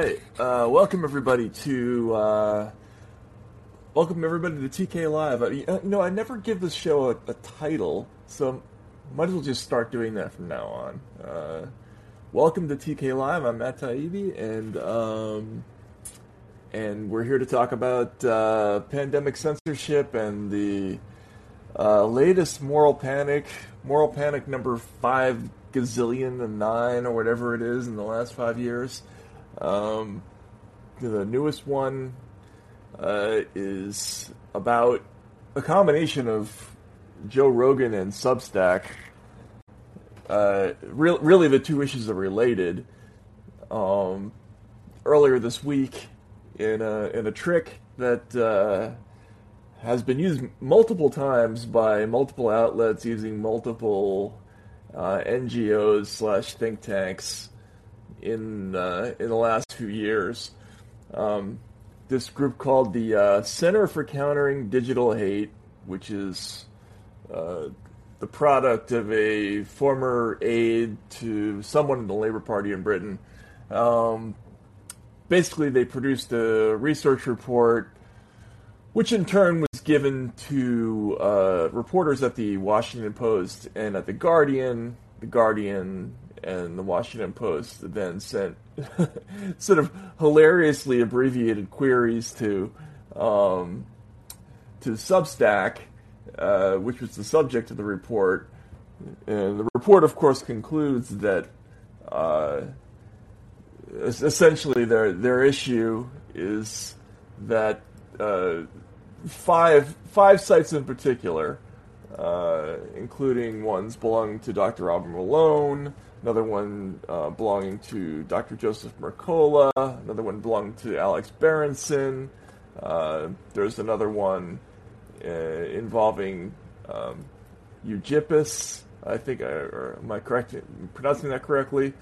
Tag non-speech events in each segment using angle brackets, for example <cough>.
right. Uh, welcome everybody to uh, welcome everybody to TK Live. Uh, you know, I never give this show a, a, title, so might as well just start doing that from now on. Uh, welcome to TK Live. I'm Matt Taibbi, and um, and we're here to talk about uh, pandemic censorship and the uh, latest moral panic, moral panic number five gazillion and nine or whatever it is in the last five years. Um, the newest one uh, is about a combination of Joe Rogan and Substack. Uh, re- really, the two issues are related. Um, earlier this week, in a in a trick that uh, has been used multiple times by multiple outlets using multiple uh, NGOs slash think tanks in uh, in the last few years. Um, this group called the uh, Center for Countering Digital Hate, which is uh, the product of a former aide to someone in the Labour Party in Britain. Um, basically, they produced a research report, which in turn was given to uh, reporters at the Washington Post and at the Guardian. The Guardian and the Washington Post then sent <laughs> sort of hilariously abbreviated queries to um, to Substack, uh, which was the subject of the report. And the report, of course, concludes that uh, essentially their their issue is that uh, five five sites in particular, uh, including ones belonging to Dr. Robert Malone, another one uh, belonging to Dr. Joseph Mercola, another one belonging to Alex Berenson. Uh, there's another one uh, involving um, Eugyppius. I think, I, or am I correct in pronouncing that correctly?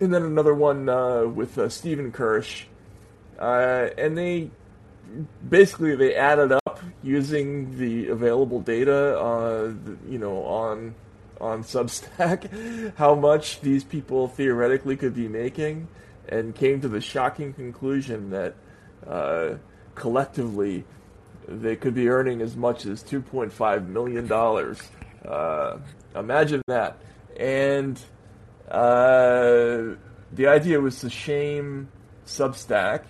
And then another one uh, with uh, Stephen Kirsch, uh, and they basically they added up using the available data, you know, on on Substack <laughs> how much these people theoretically could be making, and came to the shocking conclusion that uh, collectively they could be earning as much as $2.5 million. Uh, imagine that. And uh, the idea was to shame Substack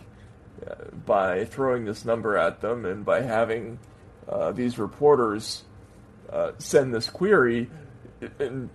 uh, by throwing this number at them and by having uh, these reporters uh, send this query and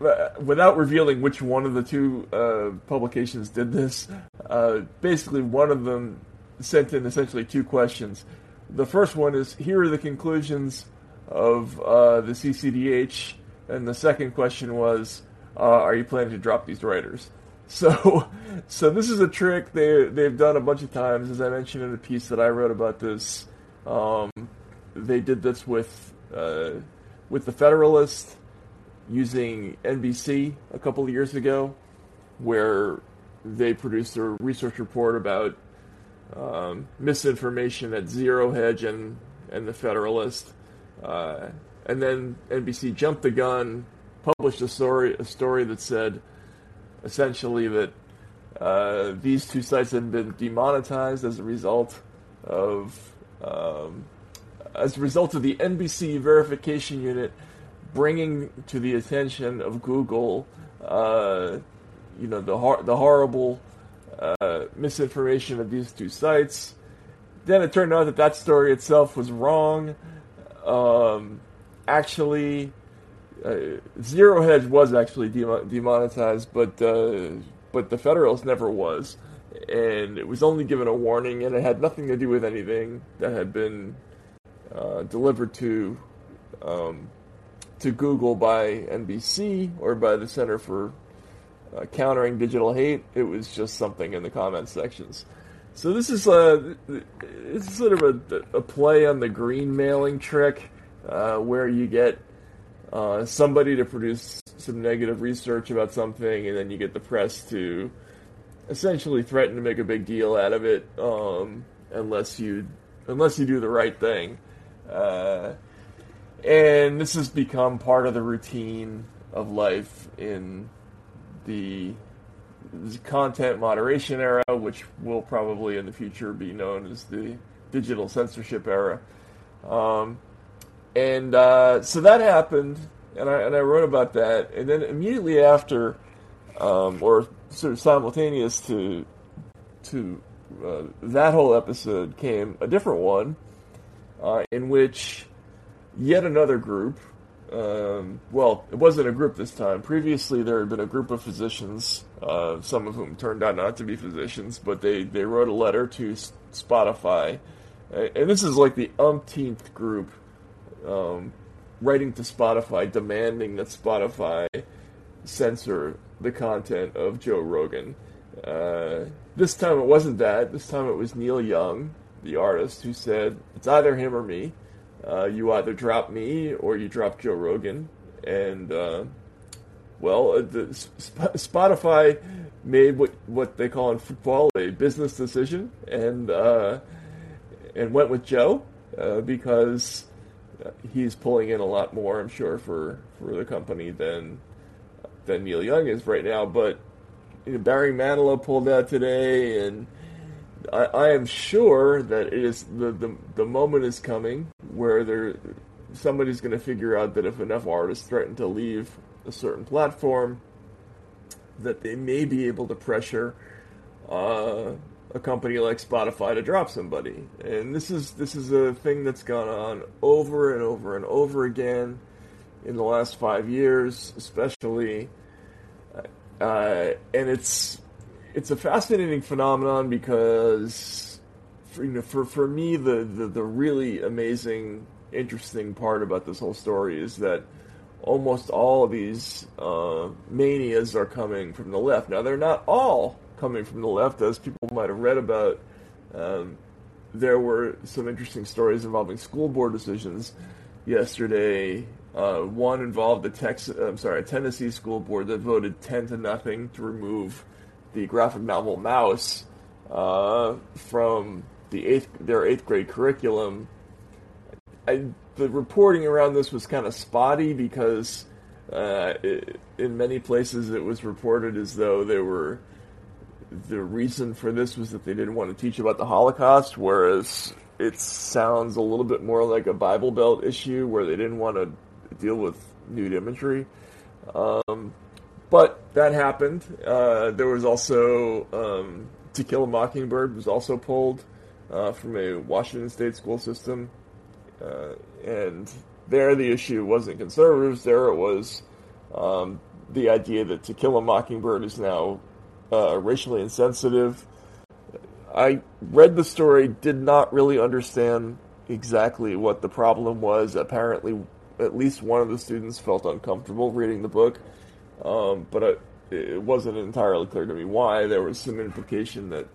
uh, without revealing which one of the two uh, publications did this, uh, basically one of them sent in essentially two questions. The first one is here are the conclusions of uh, the CCDH, and the second question was uh, are you planning to drop these writers? <laughs> So, so this is a trick they they've done a bunch of times, as I mentioned in a piece that I wrote about this. Um, they did this with uh, with the Federalist using NBC a couple of years ago, where they produced a research report about um, misinformation at Zero Hedge and and the Federalist, uh, and then NBC jumped the gun, published a story a story that said essentially that uh, these two sites had been demonetized as a result of um, as a result of the NBC verification unit bringing to the attention of Google, uh, you know, the hor- the horrible uh, misinformation of these two sites. Then it turned out that that story itself was wrong. Um, actually, uh, Zero Hedge was actually demonetized, but uh, but the Federalist never was, and it was only given a warning, and it had nothing to do with anything that had been uh, delivered to um, to Google by NBC or by the Center for uh, Countering Digital Hate. It was just something in the comment sections. So this is a it's sort of a, a play on the green mailing trick, uh, where you get uh, somebody to produce some negative research about something, and then you get the press to essentially threaten to make a big deal out of it, um, unless you unless you do the right thing. Uh, and this has become part of the routine of life in the content moderation era, which will probably in the future be known as the digital censorship era. Um, and uh, so that happened, and I, and I wrote about that. And then immediately after, um, or sort of simultaneous to to uh, that whole episode, came a different one uh, in which yet another group. Um, well, it wasn't a group this time. Previously, there had been a group of physicians, uh, some of whom turned out not to be physicians, but they, they wrote a letter to Spotify. And this is like the umpteenth group um, writing to Spotify demanding that Spotify censor the content of Joe Rogan. Uh, this time it wasn't that. This time it was Neil Young, the artist, who said, It's either him or me. Uh, you either drop me or you drop Joe Rogan. And, uh, well, uh, the, Sp- Spotify made what, what they call in football a business decision and, uh, and went with Joe uh, because he's pulling in a lot more, I'm sure, for, for the company than, than Neil Young is right now. But you know, Barry Manilow pulled out today, and I, I am sure that it is the, the the moment is coming where there somebody's going to figure out that if enough artists threaten to leave a certain platform, that they may be able to pressure uh, a company like Spotify to drop somebody. And this is this is a thing that's gone on over and over and over again in the last five years, especially. Uh, and it's it's a fascinating phenomenon because for, you know, for, for me the, the, the really amazing interesting part about this whole story is that almost all of these uh, manias are coming from the left. Now they're not all coming from the left, as people might have read about. Um, there were some interesting stories involving school board decisions yesterday. Uh, one involved a Texas, I'm sorry, a Tennessee school board that voted ten to nothing to remove the graphic novel Maus uh, from the eighth their eighth grade curriculum. I, the reporting around this was kind of spotty because uh, it, in many places it was reported as though they were the reason for this was that they didn't want to teach about the Holocaust, whereas it sounds a little bit more like a Bible Belt issue where they didn't want to deal with nude imagery. Um, but that happened. Uh, there was also um, To Kill a Mockingbird was also pulled uh, from a Washington State school system, uh, and there the issue wasn't conservatives. There it was um, the idea that To Kill a Mockingbird is now uh, racially insensitive. I read the story, did not really understand exactly what the problem was. Apparently, at least one of the students felt uncomfortable reading the book um, but it, it wasn't entirely clear to me why. There was some implication that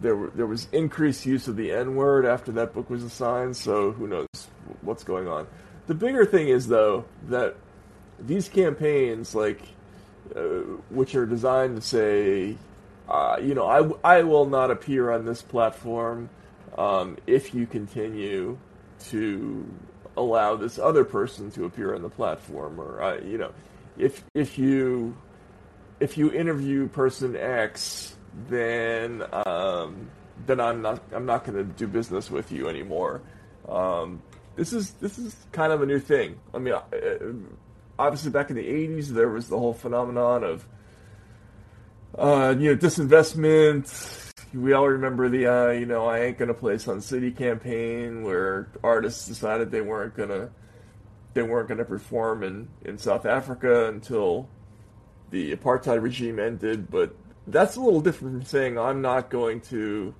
there were, there was increased use of the N word after that book was assigned. So who knows what's going on? The bigger thing is though that these campaigns, like uh, which are designed to say, uh, you know, I, I will not appear on this platform um, if you continue to allow this other person to appear on the platform, or uh, you know, if if you if you interview person X, then um, then I'm not I'm not going to do business with you anymore. Um, this is this is kind of a new thing. I mean, uh, obviously back in the '80s there was the whole phenomenon of uh, you know disinvestment. We all remember the uh, you know I ain't gonna play Sun City campaign where artists decided they weren't gonna they weren't going to perform in, in South Africa until the apartheid regime ended. But that's a little different from saying I'm not going to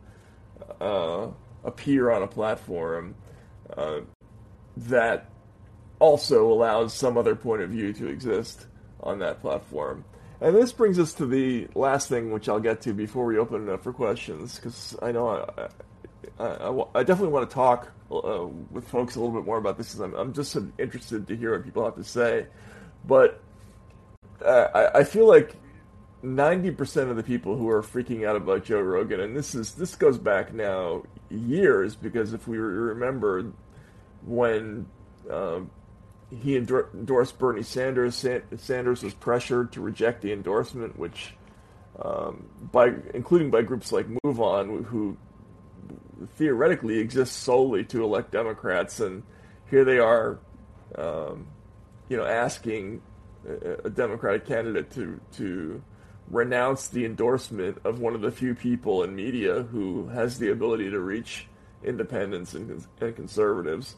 uh, appear on a platform uh, that also allows some other point of view to exist on that platform. And this brings us to the last thing, which I'll get to before we open it up for questions, because I know I, I, I, I definitely want to talk uh, with folks a little bit more about this I'm, I'm just interested to hear what people have to say. But uh, I, I feel like 90% of the people who are freaking out about Joe Rogan, and this is this goes back now years because if we remember when um, he endorsed Bernie Sanders, Sanders was pressured to reject the endorsement, which um, by including by groups like MoveOn, who theoretically exist solely to elect Democrats, and here they are, um, you know, asking a, a Democratic candidate to to renounce the endorsement of one of the few people in media who has the ability to reach independents and, and conservatives.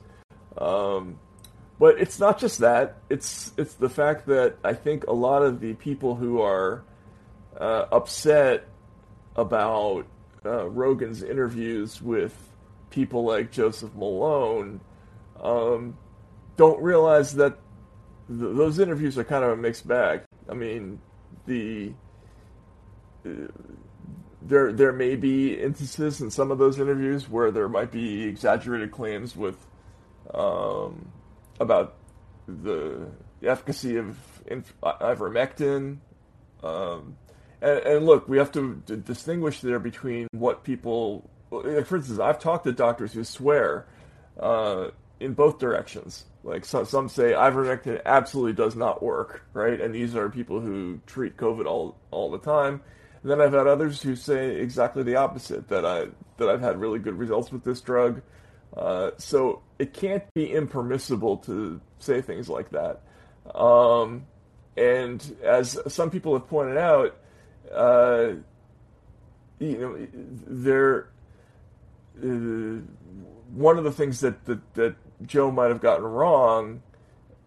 Um, but it's not just that; it's it's the fact that I think a lot of the people who are uh, upset about uh, Rogan's interviews with people like Joseph Malone um, don't realize that th- those interviews are kind of a mixed bag. I mean, the uh, there there may be instances in some of those interviews where there might be exaggerated claims with um, about the efficacy of inf- ivermectin. Um, and, and, look, we have to, distinguish there between what people. For instance, I've talked to doctors who swear uh, in both directions. Like so, some say ivermectin absolutely does not work, right? And these are people who treat COVID all all the time. And then I've had others who say exactly the opposite that I that I've had really good results with this drug. Uh, so it can't be impermissible to say things like that. Um, and as some people have pointed out, uh, you know, there. Uh, one of the things that, that, that Joe might have gotten wrong,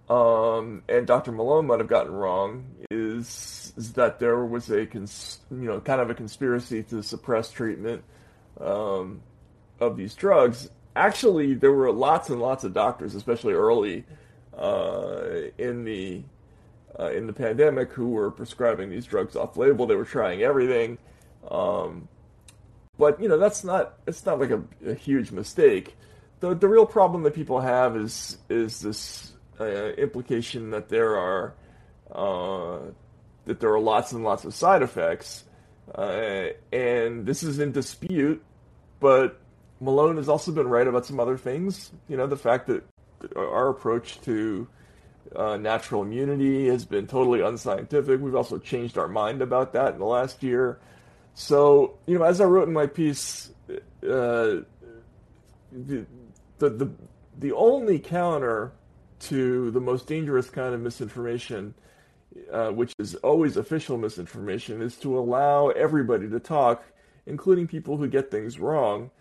um, and Dr. Malone might have gotten wrong, is, is that there was a cons- you know kind of a conspiracy to suppress treatment um, of these drugs. Actually, there were lots and lots of doctors, especially early uh, in the uh, in the pandemic, who were prescribing these drugs off label. They were trying everything. Um, but you know that's not it's not like a, a huge mistake. The the real problem that people have is is this uh, implication that there are uh, that there are lots and lots of side effects, uh, and this is in dispute. But Malone has also been right about some other things. You know, the fact that our approach to uh, natural immunity has been totally unscientific. We've also changed our mind about that in the last year. So, you know, as I wrote in my piece, uh, the, the, the, the only counter to the most dangerous kind of misinformation, uh, which is always official misinformation, is to allow everybody to talk, including people who get things wrong.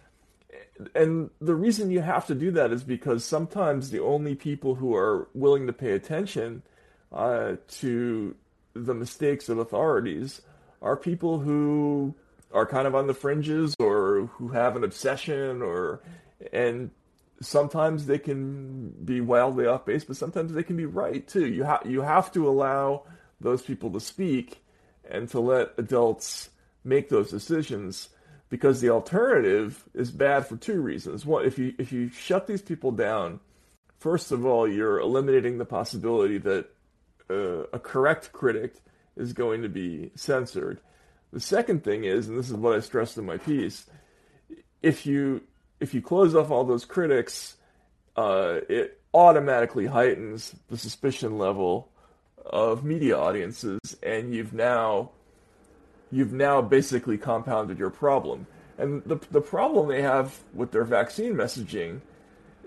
And the reason you have to do that is because sometimes the only people who are willing to pay attention uh, to the mistakes of authorities are people who are kind of on the fringes or who have an obsession or and sometimes they can be wildly off base but sometimes they can be right too. You have you have to allow those people to speak and to let adults make those decisions because the alternative is bad for two reasons one if you if you shut these people down first of all you're eliminating the possibility that uh, a correct critic is going to be censored. The second thing is, and this is what I stressed in my piece, if you if you close off all those critics, uh, it automatically heightens the suspicion level of media audiences, and you've now you've now basically compounded your problem. And the the problem they have with their vaccine messaging,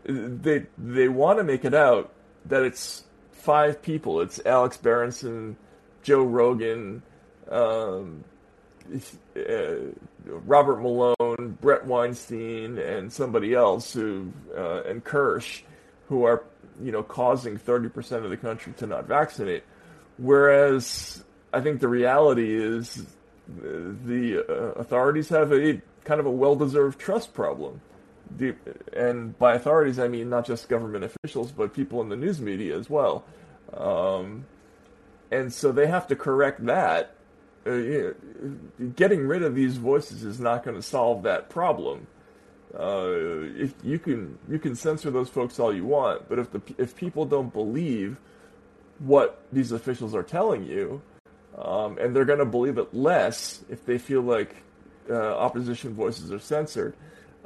they they want to make it out that it's five people. It's Alex Berenson, Joe Rogan, um, uh, Robert Malone, Bret Weinstein, and somebody else who uh, and Kirsch, who are you know causing thirty percent of the country to not vaccinate. Whereas I think the reality is the uh, authorities have a kind of a well-deserved trust problem. The, and by authorities, I mean not just government officials, but people in the news media as well. Um, and so they have to correct that. Uh, you know, getting rid of these voices is not going to solve that problem. Uh, if you can you can censor those folks all you want, but if the if people don't believe what these officials are telling you, um, and they're going to believe it less if they feel like uh, opposition voices are censored,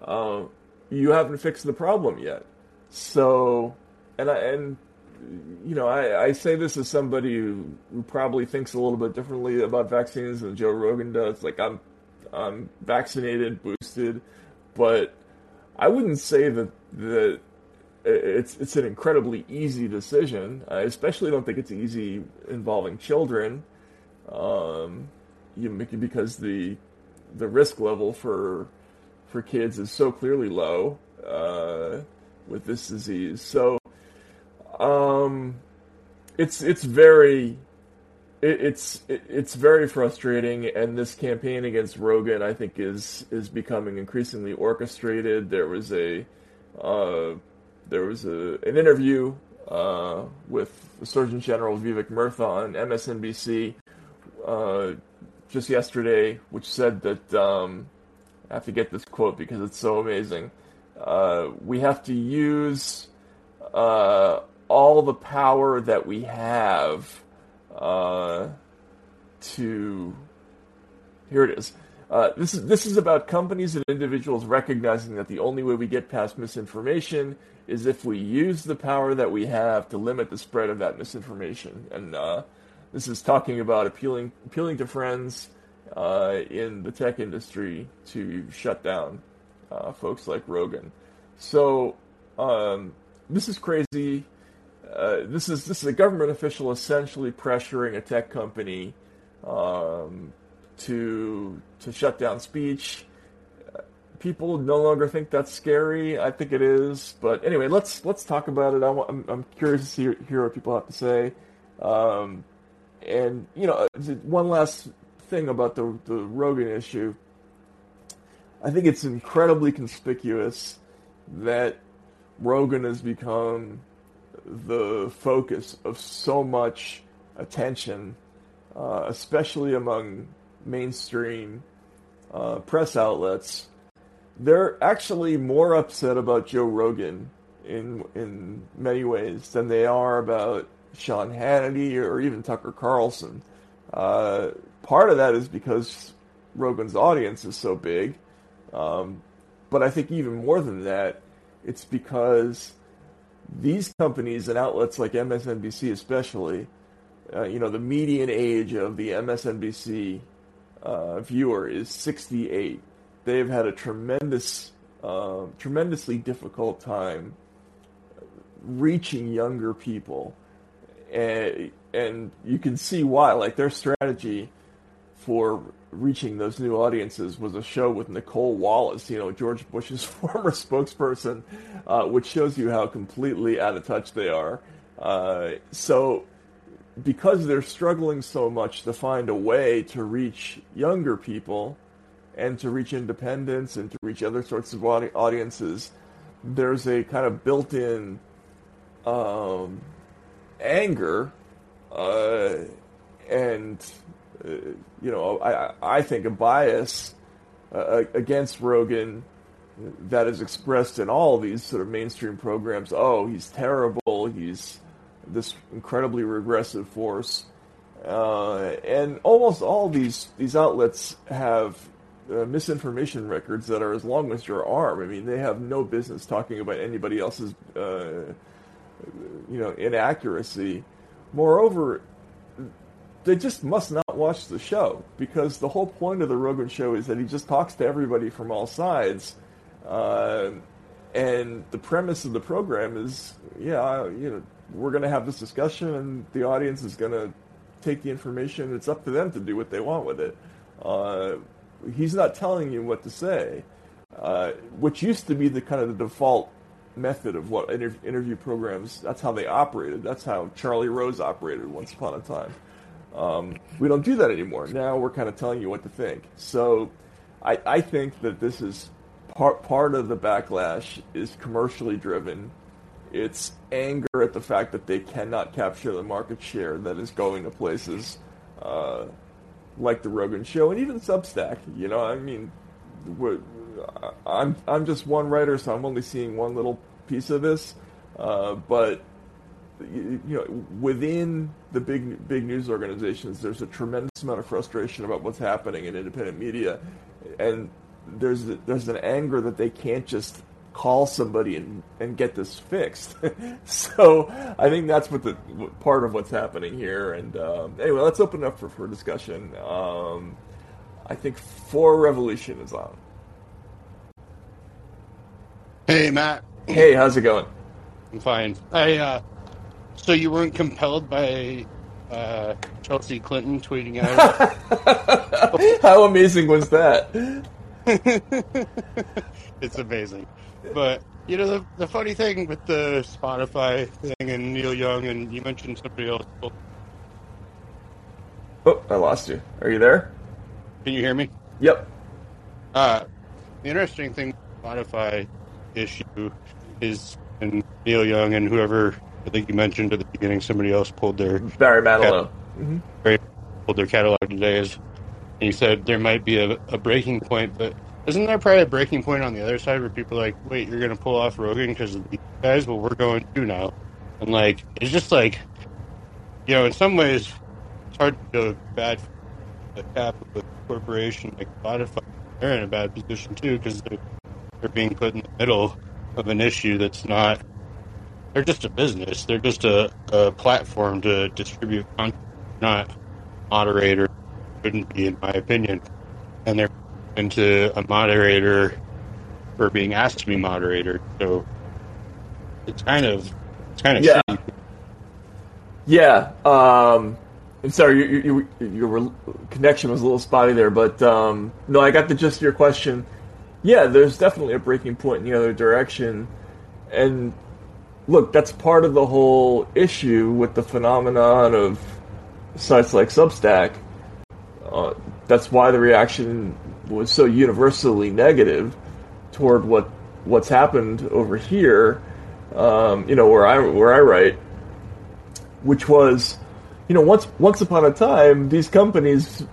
uh, you haven't fixed the problem yet. So, and I, and you know, I, I say this as somebody who, probably thinks a little bit differently about vaccines than Joe Rogan does. Like I'm, I'm vaccinated, boosted, but I wouldn't say that that it's it's an incredibly easy decision. I especially don't think it's easy involving children, um, you because the the risk level for for kids is so clearly low uh, with this disease. So um, it's it's very it, it's it, it's very frustrating, and this campaign against Rogan, I think, is is becoming increasingly orchestrated. There was a uh, there was a, an interview uh, with Surgeon General Vivek Murthy on MSNBC uh, just yesterday, which said that um, I have to get this quote because it's so amazing. Uh, we have to use uh, all the power that we have uh, to. Here it is. Uh, this is this is about companies and individuals recognizing that the only way we get past misinformation is if we use the power that we have to limit the spread of that misinformation. And this is talking about appealing appealing to friends uh, in the tech industry to shut down uh, folks like Rogan. So um, this is crazy. Uh, this is this is a government official essentially pressuring a tech company um, to to shut down speech. People no longer think that's scary. I think it is, but anyway, let's let's talk about it. I, am I'm curious to see, hear what people have to say. Um, and you know, one last thing about the the Rogan issue. I think it's incredibly conspicuous that Rogan has become the focus of so much attention, uh, especially among mainstream uh, press outlets, they're actually more upset about Joe Rogan in in many ways than they are about Sean Hannity or even Tucker Carlson. Uh, part of that is because Rogan's audience is so big, um, but I think even more than that, it's because these companies and outlets like MSNBC, especially, uh, you know, the median age of the MSNBC uh, viewer is 68. They've had a tremendous, uh, tremendously difficult time reaching younger people, and and you can see why. Like their strategy for reaching those new audiences was a show with Nicolle Wallace, you know, George Bush's <laughs> former spokesperson, uh, which shows you how completely out of touch they are. Uh, so because they're struggling so much to find a way to reach younger people and to reach independents and to reach other sorts of audi- audiences, there's a kind of built-in um, anger uh, and uh, you know I I think a bias uh, against Rogan that is expressed in all these sort of mainstream programs. Oh, he's terrible. He's this incredibly regressive force, uh, and almost all these these outlets have uh, misinformation records that are as long as your arm. I mean, they have no business talking about anybody else's, uh, you know, inaccuracy. Moreover, they just must not watch the show because the whole point of the Rogan show is that he just talks to everybody from all sides. Uh, and the premise of the program is, yeah, you know, we're going to have this discussion, and the audience is going to take the information. It's up to them to do what they want with it. Uh, he's not telling you what to say, uh, which used to be the kind of the default method of what inter- interview programs. That's how they operated. That's how Charlie Rose operated once upon a time. Um, we don't do that anymore. Now we're kind of telling you what to think. So, I, I think that this is part part of the backlash is commercially driven it's anger at the fact that they cannot capture the market share that is going to places uh, like the Rogan Show and even Substack. You know, I mean, I'm I'm just one writer, so I'm only seeing one little piece of this. Uh, but you know, within the big big news organizations, there's a tremendous amount of frustration about what's happening in independent media, and there's there's an anger that they can't just call somebody and, and get this fixed. <laughs> so I think that's what the what part of what's happening here. And um, anyway, let's open up for, for discussion. Um, I think Four Revolution is on. Hey, Matt. Hey, how's it going? I'm fine. I uh, so you weren't compelled by uh, Chelsea Clinton tweeting out. <laughs> How amazing was that? <laughs> it's amazing. But you know the the funny thing with the Spotify thing and Neil Young and you mentioned somebody else. Oh, I lost you. Are you there? Can you hear me? Yep. Uh, the interesting thing Spotify issue is and Neil Young and whoever I think you mentioned at the beginning somebody else pulled their Barry Manilow. Mm-hmm. Pulled their catalog today is and he said there might be a, a breaking point, but isn't there probably a breaking point on the other side where people are like, wait, you're going to pull off Rogan because of these guys? Well, we're going to now. And, like, it's just like, you know, in some ways, it's hard to feel bad for a capitalist corporation like Spotify. They're in a bad position, too, because they're, they're being put in the middle of an issue that's not. They're just a business. They're just a, a platform to distribute content, not moderator. Shouldn't be, in my opinion. And they're into a moderator for being asked to be moderator. So it's kind of it's kind of yeah. Shitty. Yeah. Um, I'm sorry, You your, your connection was a little spotty there, but um, no, I got the gist of your question. Yeah, there's definitely a breaking point in the other direction, and look, that's part of the whole issue with the phenomenon of sites like Substack. Uh, that's why the reaction was so universally negative toward what what's happened over here. Um, you know, where I where I write, which was, you know, once once upon a time, these companies.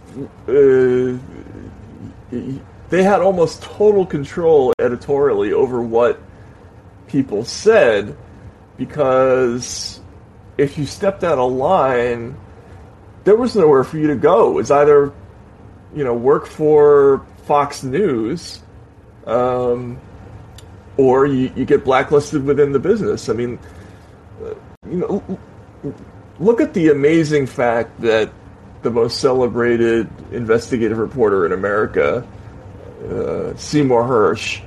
Uh, they had almost total control editorially over what people said because if you stepped out of line, there was nowhere for you to go. It was either, you know, work for Fox News, um, or you, you, get blacklisted within the business. I mean, you know, look at the amazing fact that the most celebrated investigative reporter in America, uh, Seymour Hersh,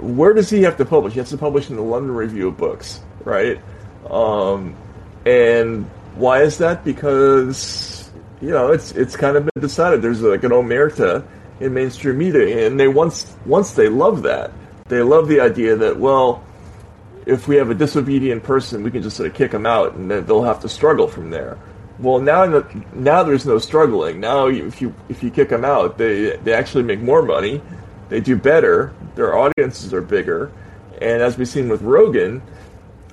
where does he have to publish? He has to publish in the London Review of Books, right? Um, and why is that? Because you know it's it's kind of been decided. There's like an omerta in mainstream media, and they once once they love that. They love the idea that well, if we have a disobedient person, we can just sort of kick them out, and they'll have to struggle from there. Well, now now there's no struggling. Now if you if you kick them out, they they actually make more money. They do better. Their audiences are bigger, and as we've seen with Rogan,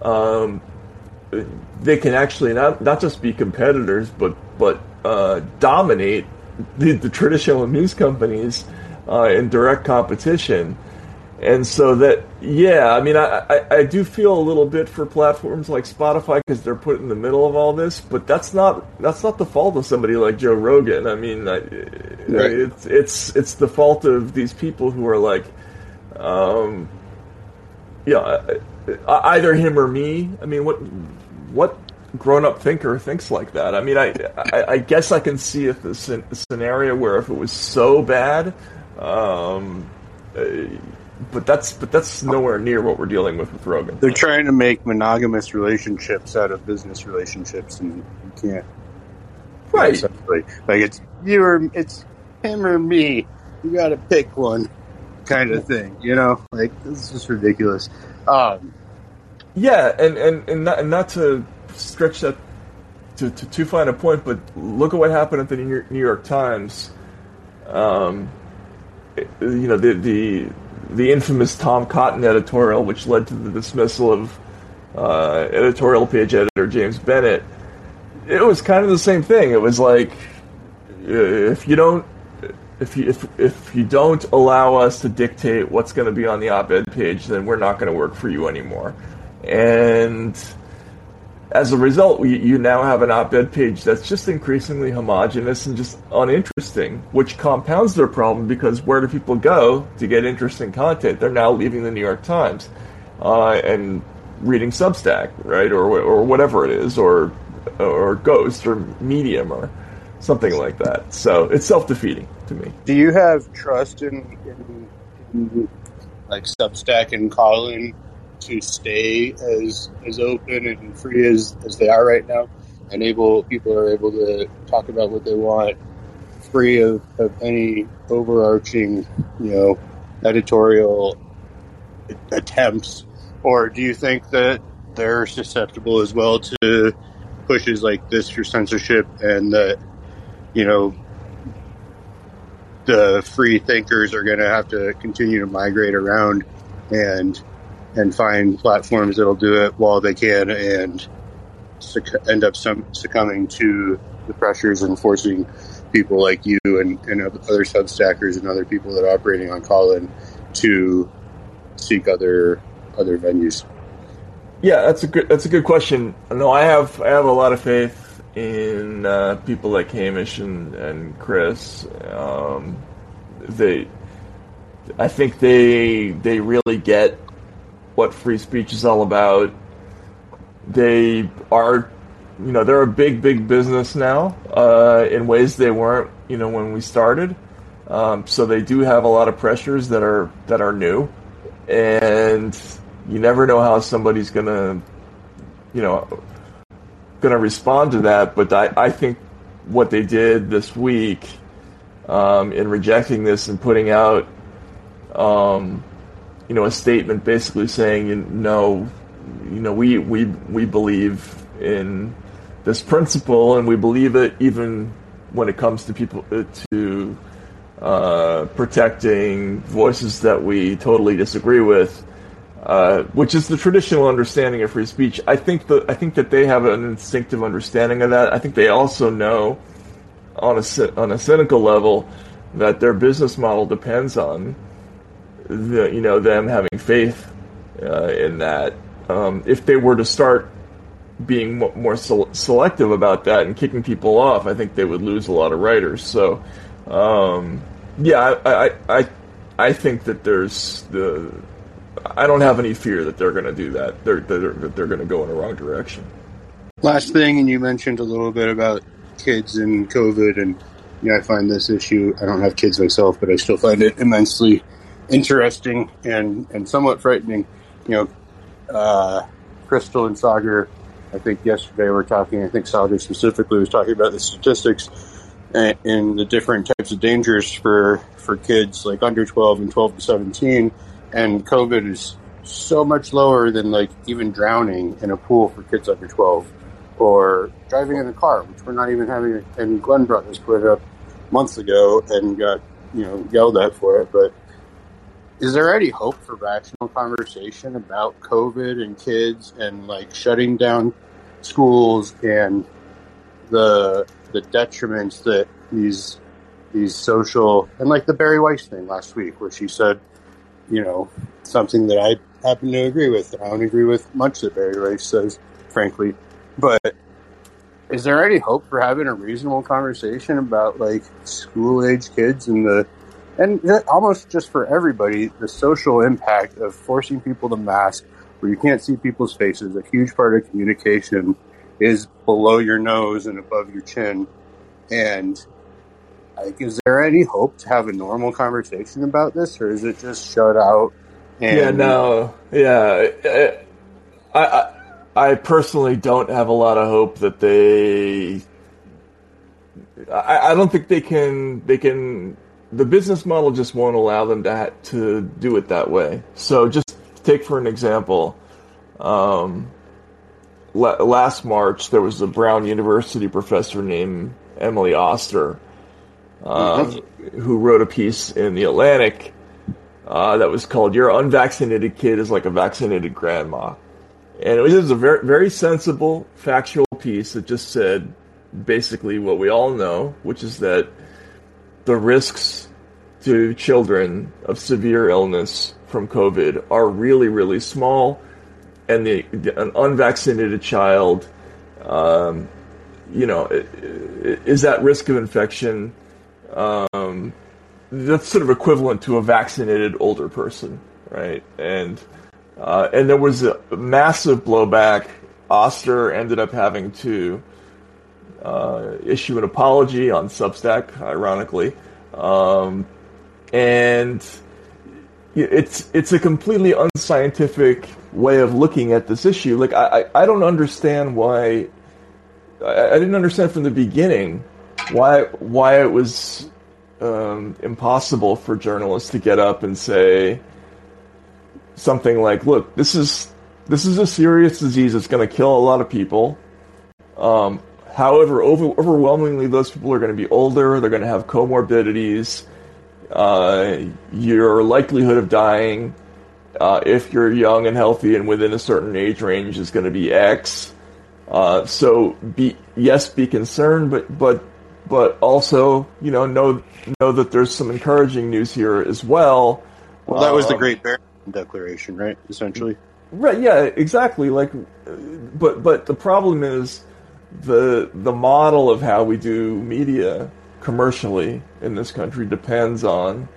um, they can actually not not just be competitors, but but uh, dominate the, the, traditional news companies uh, in direct competition. And so that, yeah, I mean, I, I, I, do feel a little bit for platforms like Spotify because they're put in the middle of all this, but that's not that's not the fault of somebody like Joe Rogan. I mean, I, right. it's it's it's the fault of these people who are like, um, yeah, either him or me. I mean, what what grown-up thinker thinks like that? I mean, I I, I guess I can see if the scenario where if it was so bad, um, uh, but that's but that's nowhere near what we're dealing with with Rogan. They're trying to make monogamous relationships out of business relationships, and you can't. Right. Like it's you or it's him or me. You got to pick one, kind of thing. You know, like this is just ridiculous. Um, yeah, and and and not, and not to stretch that to, to too fine a point, but look at what happened at the New York, New York Times. Um, you know the the the infamous Tom Cotton editorial, which led to the dismissal of uh, editorial page editor James Bennet, It was kind of the same thing. It was like if you don't if you if if you don't allow us to dictate what's going to be on the op-ed page, then we're not going to work for you anymore. And as a result, we, you now have an op-ed page that's just increasingly homogenous and just uninteresting, which compounds their problem because where do people go to get interesting content? They're now leaving the New York Times uh, and reading Substack, right, or or whatever it is, or or Ghost or Medium or something like that. So it's self-defeating to me. Do you have trust in, in, in like Substack and Callin to stay as as open and free as, as they are right now, and able people are able to talk about what they want, free of, of any overarching, you know, editorial attempts, or do you think that they're susceptible as well to pushes like this for censorship and that you know the free thinkers are going to have to continue to migrate around and and find platforms that'll do it while they can and succ- end up some succumbing to the pressures and forcing people like you and, and other substackers and other people that are operating on Callin to seek other other venues. Yeah, that's a good that's a good question. No, I have I have a lot of faith in uh, people like Hamish and, and Chris. Um, they, I think they they really get what free speech is all about. They are, you know, they're a big, big business now uh, in ways they weren't, you know, when we started. Um, so they do have a lot of pressures that are that are new, and you never know how somebody's gonna, you know, gonna respond to that. But I, I think what they did this week um, in rejecting this and putting out um, you know, a statement basically saying, you know, you know, we we we believe in this principle, and we believe it even when it comes to people uh, to uh, protecting voices that we totally disagree with, uh, which is the traditional understanding of free speech. I think that I think that they have an instinctive understanding of that. I think they also know, on a on a cynical level, that their business model depends on the, you know them having faith uh, in that. Um, if they were to start being more selective about that and kicking people off, I think they would lose a lot of writers. So, um, yeah, I, I, I, I think that there's the. I don't have any fear that they're going to do that. They're, they're they're going to go in the wrong direction. Last thing, and you mentioned a little bit about kids and COVID, and you know, I find this issue. I don't have kids myself, but I still find it immensely interesting and, and somewhat frightening. You know, uh, Krystal and Saagar, I think yesterday were talking, I think Saagar specifically was talking about the statistics and, and, the different types of dangers for, for kids like under 12 and 12 to 17. And COVID is so much lower than like even drowning in a pool for kids under 12 or driving in a car, which we're not even having. And Glenn brought this point up months ago and got, you know, yelled at for it. But is there any hope for rational conversation about COVID and kids and like shutting down schools and the the detriments that these these social and like the Bari Weiss thing last week where she said, you know, something that I happen to agree with. I don't agree with much that Bari Weiss says, frankly. But is there any hope for having a reasonable conversation about like school age kids and the and almost just for everybody, the social impact of forcing people to mask where you can't see people's faces, a huge part of communication is below your nose and above your chin. And like, is there any hope to have a normal conversation about this, or is it just shut out? And... Yeah, no, yeah. I, I, I personally don't have a lot of hope that they. I, I don't think they can. They can the business model just won't allow them to to do it that way. So just take for an example, um, last March there was a Brown University professor named Emily Oster uh, mm-hmm. who wrote a piece in the Atlantic uh, that was called "Your Unvaccinated Kid is Like a Vaccinated Grandma," and it was, it was a very very sensible, factual piece that just said basically what we all know, which is that the risks to children of severe illness from COVID are really, really small, and the, the, an unvaccinated child um, you know, is that risk of infection um, that's sort of equivalent to a vaccinated older person, right? And uh, and there was a massive blowback. Oster ended up having to issue an apology on Substack, ironically, um, and it's it's a completely unscientific way of looking at this issue. Like I, I, I don't understand why I, I, didn't understand from the beginning why why it was um, impossible for journalists to get up and say something like, "Look, this is this is a serious disease. It's going to kill a lot of people. Um, however, over, overwhelmingly, those people are going to be older. They're going to have comorbidities. Uh, your likelihood of dying, uh, if you're young and healthy and within a certain age range, is going to be X." Uh, so be yes, be concerned, but but but also you know know know that there's some encouraging news here as well. Well, that was the um, Great Barrington Declaration, right? Essentially. Right. Yeah. Exactly. Like, but but the problem is the the model of how we do media commercially in this country depends on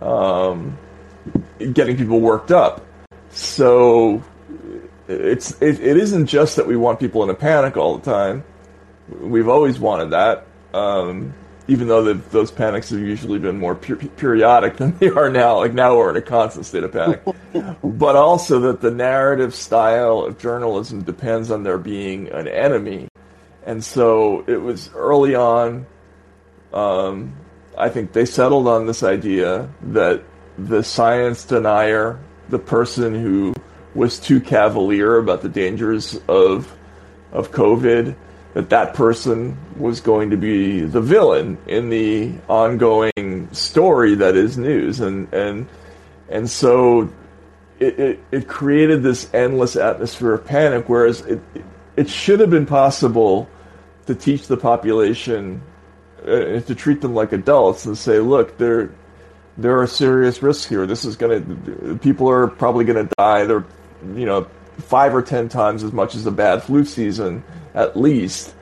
um, getting people worked up. So it's it, it isn't just that we want people in a panic all the time. We've always wanted that, um, even though the, those panics have usually been more per- periodic than they are now. Like now we're in a constant state of panic. <laughs> but also that the narrative style of journalism depends on there being an enemy, and so it was early on. Um, I think they settled on this idea that the science denier, the person who was too cavalier about the dangers of of COVID, that that person was going to be the villain in the ongoing story that is news, and and and so it, it, it created this endless atmosphere of panic. Whereas it it should have been possible to teach the population uh, to treat them like adults and say, look, there there are serious risks here. This is going to people are probably going to die. They're you know, five or ten times as much as a bad flu season, at least.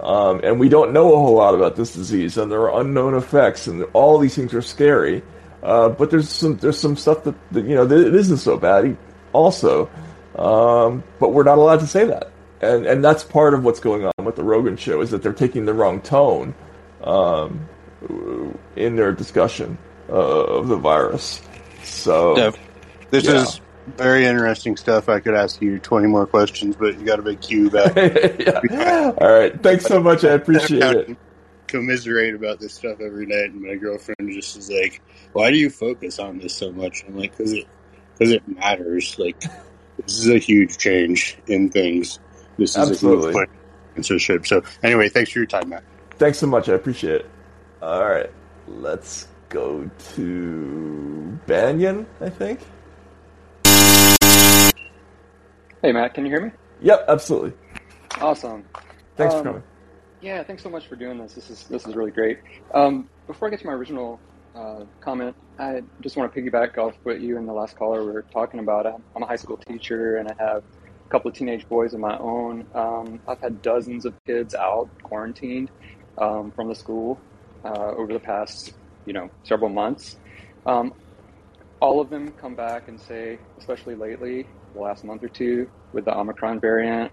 Um, and we don't know a whole lot about this disease, and there are unknown effects, and all these things are scary. Uh, but there's some there's some stuff that, that you know that it isn't so bad, also. Um, but we're not allowed to say that, and and that's part of what's going on with the Rogan show is that they're taking the wrong tone um, in their discussion uh, of the virus. So yeah. this yeah. is very interesting stuff. I could ask you 20 more questions, but you got a big queue back. <laughs> yeah. All right. Thanks so much. I appreciate it. Commiserate about this stuff every night, and my girlfriend just is like, "Why do you focus on this so much?" I'm like, "Cause it, cause it matters. Like, this is a huge change in things. This is Absolutely. a censorship." So, anyway, thanks for your time, Matt. Thanks so much. I appreciate it. All right, let's go to Banyan. I think. Hey, Matt, can you hear me? Yep, absolutely. Awesome. Thanks um, for coming. Yeah, thanks so much for doing this. This is this is really great. Um, before I get to my original uh, comment, I just want to piggyback off what you and the last caller were talking about. I'm a high school teacher, and I have a couple of teenage boys of my own. Um, I've had dozens of kids out quarantined um, from the school uh, over the past, you know, several months. Um, all of them come back and say, especially lately, the last month or two with the Omicron variant,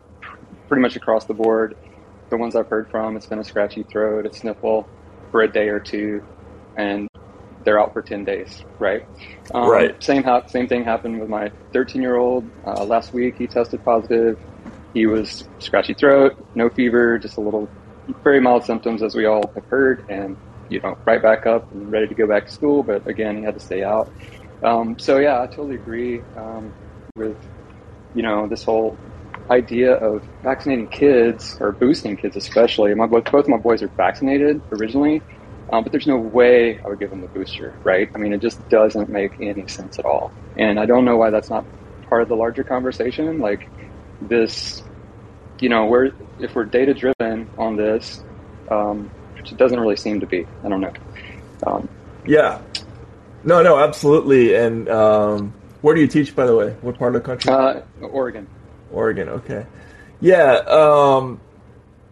pretty much across the board. The ones I've heard from, it's been a scratchy throat, a sniffle for a day or two, and they're out for 10 days, right? Um, right. Same, ha- same thing happened with my 13 year old. Uh, last week, he tested positive. He was scratchy throat, no fever, just a little, very mild symptoms, as we all have heard, and you know, right back up and ready to go back to school. But again, he had to stay out. Um, so yeah, I totally agree. Um, with, you know, this whole idea of vaccinating kids or boosting kids, especially. My both of my boys are vaccinated originally, um, but there's no way I would give them the booster, right? I mean, it just doesn't make any sense at all, and I don't know why that's not part of the larger conversation. Like this, you know, we're if we're data driven on this, um, which it doesn't really seem to be. I don't know. Um, yeah. No, no, absolutely, and um, where do you teach, by the way? What part of the country? Uh, Oregon. Oregon. Okay. Yeah. Um,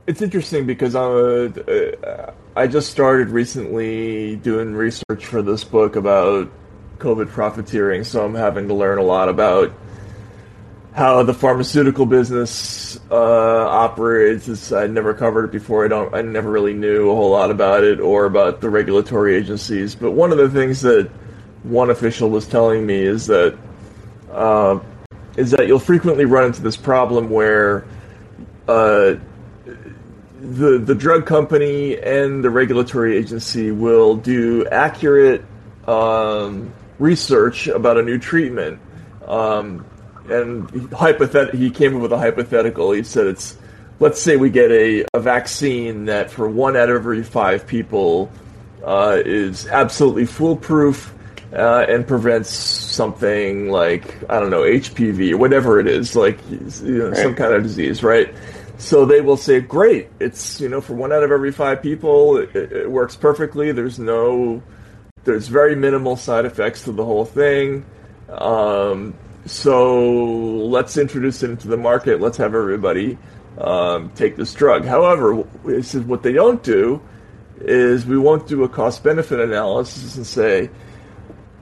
it's interesting because I'm a, uh, I just started recently doing research for this book about COVID profiteering, so I'm having to learn a lot about how the pharmaceutical business uh, operates. It's, I never covered it before. I don't. I never really knew a whole lot about it or about the regulatory agencies. But one of the things that one official was telling me is that uh, is that you'll frequently run into this problem where uh, the the drug company and the regulatory agency will do accurate um, research about a new treatment. Um, and hypothet- he came up with a hypothetical. He said it's, let's say we get a, a vaccine that for one out of every five people uh, is absolutely foolproof uh, and prevents something like I don't know HPV or whatever it is, like you know, right. some kind of disease, right? So they will say, "Great, it's you know for one out of every five people, it, it works perfectly. There's no, there's very minimal side effects to the whole thing." Um, so let's introduce it into the market. Let's have everybody um, take this drug. However, this is what they don't do is we won't do a cost benefit analysis and say,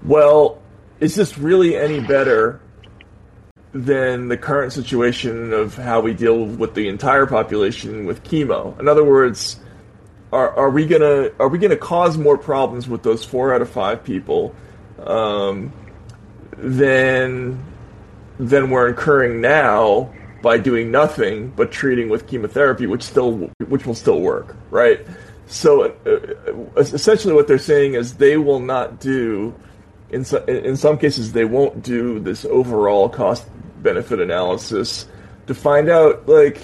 well, is this really any better than the current situation of how we deal with the entire population with chemo? In other words, are, are we gonna are we gonna cause more problems with those four out of five people um, than than we're incurring now by doing nothing but treating with chemotherapy, which still which will still work, right? So uh, essentially, what they're saying is they will not do in so, in some cases they won't do this overall cost benefit analysis to find out like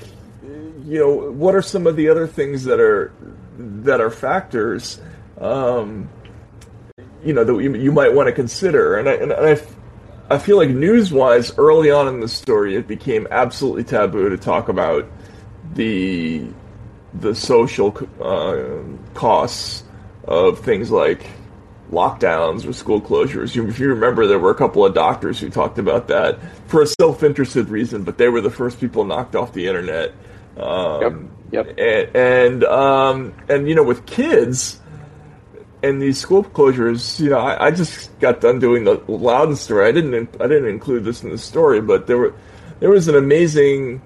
you know what are some of the other things that are that are factors um, you know that you, you might want to consider. And I, and I I feel like news wise, early on in the story, it became absolutely taboo to talk about the the social uh, costs of things like lockdowns or school closures. if you remember, there were a couple of doctors who talked about that for a self-interested reason, but they were the first people knocked off the internet. Um, yep. Yep. And and, um, and you know, with kids, and these school closures, you know, I, I, just got done doing the Loudoun story. I didn't I didn't include this in the story, but there were there was an amazing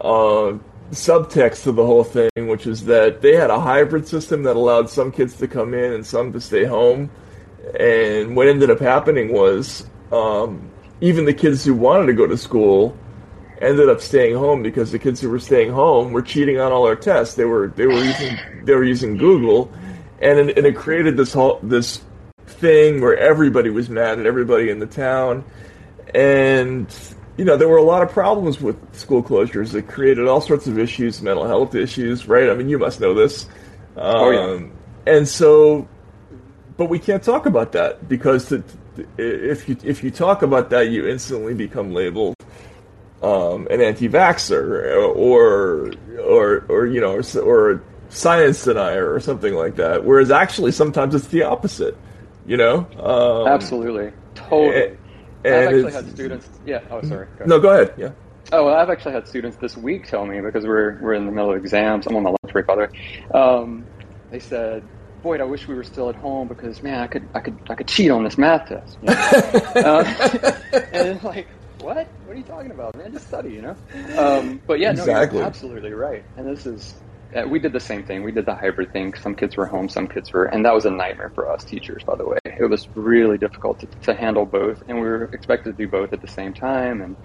uh, subtext to the whole thing, which is that they had a hybrid system that allowed some kids to come in and some to stay home. And what ended up happening was um, even the kids who wanted to go to school ended up staying home because the kids who were staying home were cheating on all our tests. They were they were using they were using Google and it, and it created this whole this thing where everybody was mad at everybody in the town, and you know there were a lot of problems with school closures. It created all sorts of issues, mental health issues, right? I mean, you must know this. Um, oh yeah. And so, but we can't talk about that because the, if you if you talk about that, you instantly become labeled um, an anti-vaxxer or or or you know or, or science denier or something like that. Whereas actually, sometimes it's the opposite. You know? Um, Absolutely, totally. And I've actually had students. Yeah. Oh, sorry. Go no, go ahead. Yeah. Oh, well, I've actually had students this week tell me because we're we're in the middle of exams. I'm on my lunch break, by the way. Um, they said, "Boyd, I wish we were still at home because man, I could I could I could cheat on this math test." You know? uh, <laughs> <laughs> and like, what? What are you talking about, man? Just study, you know. Um, but yeah, exactly. no, you're absolutely right. And this is uh, we did the same thing. We did the hybrid thing. Some kids were home, some kids were, and that was a nightmare for us teachers, by the way. It was really difficult to, to handle both, and we were expected to do both at the same time. And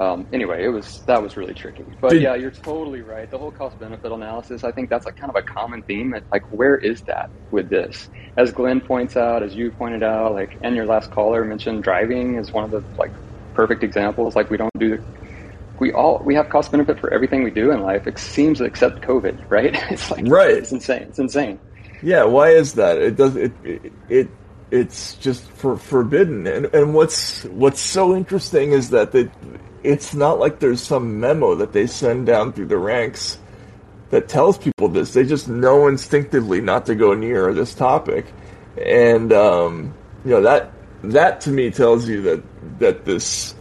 um, anyway, it was that was really tricky. But did, yeah, you're totally right. The whole cost benefit analysis, I think that's like kind of a common theme. Like, where is that with this? As Glenn points out, as you pointed out, like, and your last caller mentioned, driving is one of the like perfect examples. Like, we don't do we all we have cost benefit for everything we do in life. It seems except COVID, <laughs> right? It's like right. It's insane. It's insane. Yeah. Why is that? It does it. it, it it's just for forbidden. And and what's what's so interesting is that they, it's not like there's some memo that they send down through the ranks that tells people this. They just know instinctively not to go near this topic, and um, you know that that to me tells you that that this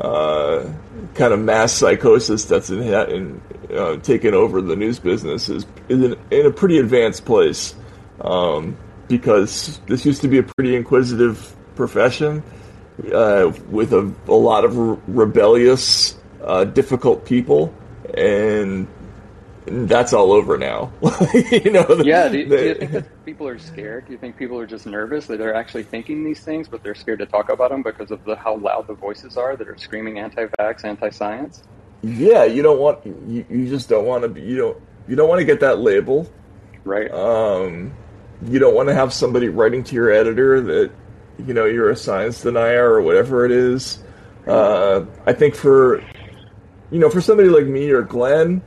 uh, kind of mass psychosis that's in, in uh, taken over the news business is, in, in a pretty advanced place. Um, because this used to be a pretty inquisitive profession uh, with a, a lot of re- rebellious, uh, difficult people, and that's all over now. <laughs> you know, yeah. Do you, do you, think that people are scared? Do you think people are just nervous that they're actually thinking these things, but they're scared to talk about them because of the, how loud the voices are that are screaming anti-vax, anti-science? Yeah, you don't want you, you just don't want to be you don't you don't want to get that label, right? Um, you don't want to have somebody writing to your editor that you know you're a science denier or whatever it is. Uh, I think for you know for somebody like me or Glenn,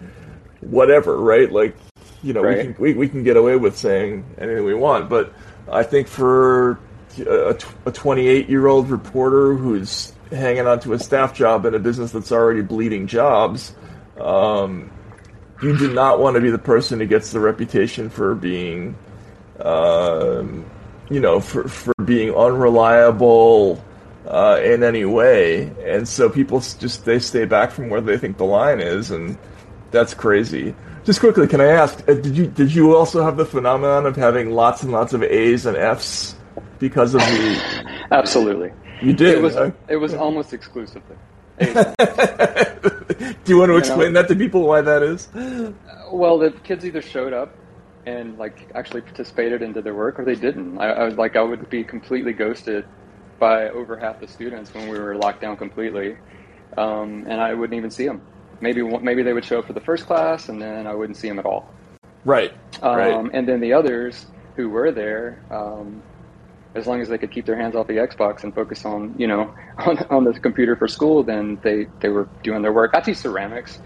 whatever, right? Like you know right. we can we, we can get away with saying anything we want, but I think for a, a 28 year old reporter who's hanging on to a staff job in a business that's already bleeding jobs, um, you do not want to be the person who gets the reputation for being um, you know, for, for being unreliable uh, in any way. And so people just they stay back from where they think the line is, and that's crazy. Just quickly, can I ask? Uh, did you did you also have the phenomenon of having lots and lots of A's and F's because of the? <laughs> Absolutely. You did. It was it was almost exclusively. <laughs> Do you want to explain you know, that to people why that is? Well, the kids either showed up and like actually participated and did their work, or they didn't. I, I was like I would be completely ghosted by over half the students when we were locked down completely, um, and I wouldn't even see them. Maybe maybe they would show up for the first class, and then I wouldn't see them at all. Right. Um, right. And then the others who were there, um, as long as they could keep their hands off the Xbox and focus on you know <laughs> on, on the computer for school, then they they were doing their work. I teach ceramics.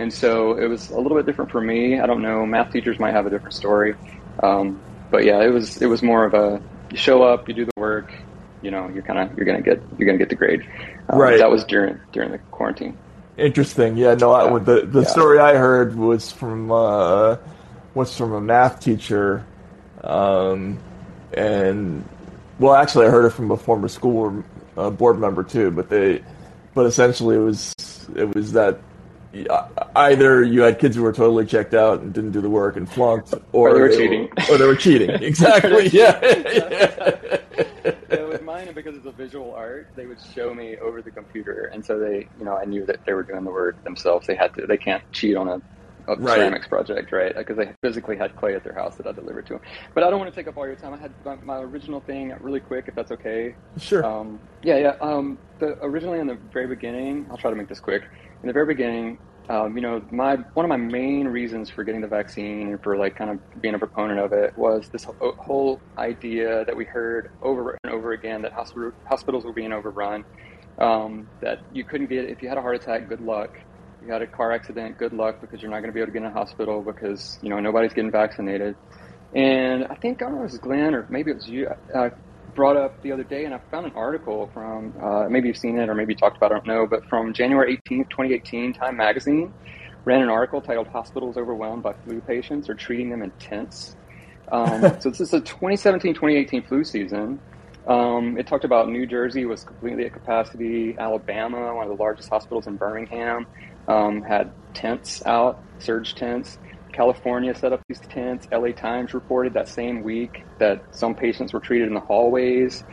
And so it was a little bit different for me. I don't know. Math teachers might have a different story. Um, but yeah, it was it was more of a you show up, you do the work, you know, you're kind of you're gonna get you're gonna get the grade. Um, right. That was during during the quarantine. Interesting. Yeah. No. I, the the yeah. story I heard was from uh, was from a math teacher, um, and well, actually, I heard it from a former school uh, board member too. But they, but essentially, it was it was that either you had kids who were totally checked out and didn't do the work and flunked, or, or they were they cheating, were, or they were cheating. <laughs> Exactly. yeah. yeah. <laughs> yeah. With mine, because it's a visual art, they would show me over the computer, and so they, you know, I knew that they were doing the work themselves. They had to. They can't cheat on a a right. ceramics project, right? Because they physically had clay at their house that I delivered to them. But I don't want to take up all your time. I had my, my original thing really quick, if that's okay. Sure. Um, yeah, yeah. Um, the, originally, in the very beginning, I'll try to make this quick. In the very beginning, um, you know, my one of my main reasons for getting the vaccine and for like kind of being a proponent of it was this whole idea that we heard over and over again that hospital, hospitals were being overrun. Um, that you couldn't get if you had a heart attack, good luck. You had a car accident, good luck because you're not going to be able to get in a hospital because you know nobody's getting vaccinated. And I think I don't know if it was Glenn or maybe it was you. Uh, brought up the other day, and I found an article from uh, maybe you've seen it or maybe you talked about it, I don't know, but from January 18th, 2018, Time Magazine ran an article titled "Hospitals Overwhelmed by Flu Patients Are Treating Them in Tents." Um, <laughs> so this is a 2017-2018 flu season. Um, it talked about New Jersey was completely at capacity. Alabama, one of the largest hospitals in Birmingham, um, had tents out, surge tents. California set up these tents. LA Times reported that same week that some patients were treated in the hallways.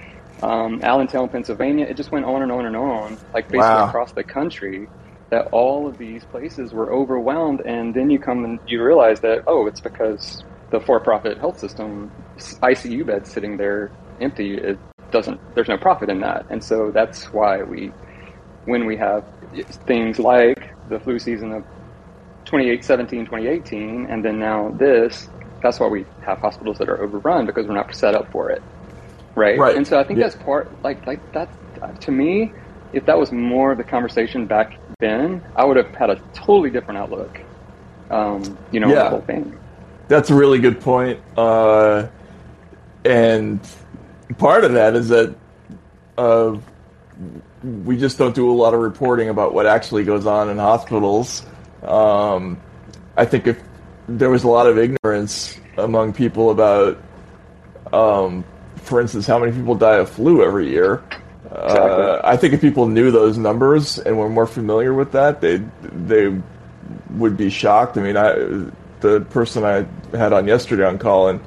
Um, Allentown, Pennsylvania, it just went on and on and on, like basically wow. across the country, that all of these places were overwhelmed. And then you come and you realize that, oh, it's because the for profit health system, ICU beds sitting there empty, it doesn't, there's no profit in that. And so that's why we, when we have things like the flu season of 2017, 2018, and then now this, that's why we have hospitals that are overrun because we're not set up for it. Right. Right. And so I think yeah. that's part, like, like that, to me, if that was more of the conversation back then, I would have had a totally different outlook, um, you know, yeah. the whole thing. That's a really good point. Uh, and part of that is that uh, we just don't do a lot of reporting about what actually goes on in hospitals. Um, I think if there was a lot of ignorance among people about, um, for instance, how many people die of flu every year, Uh, I think if people knew those numbers and were more familiar with that, they they would be shocked. I mean, I the person I had on yesterday on call and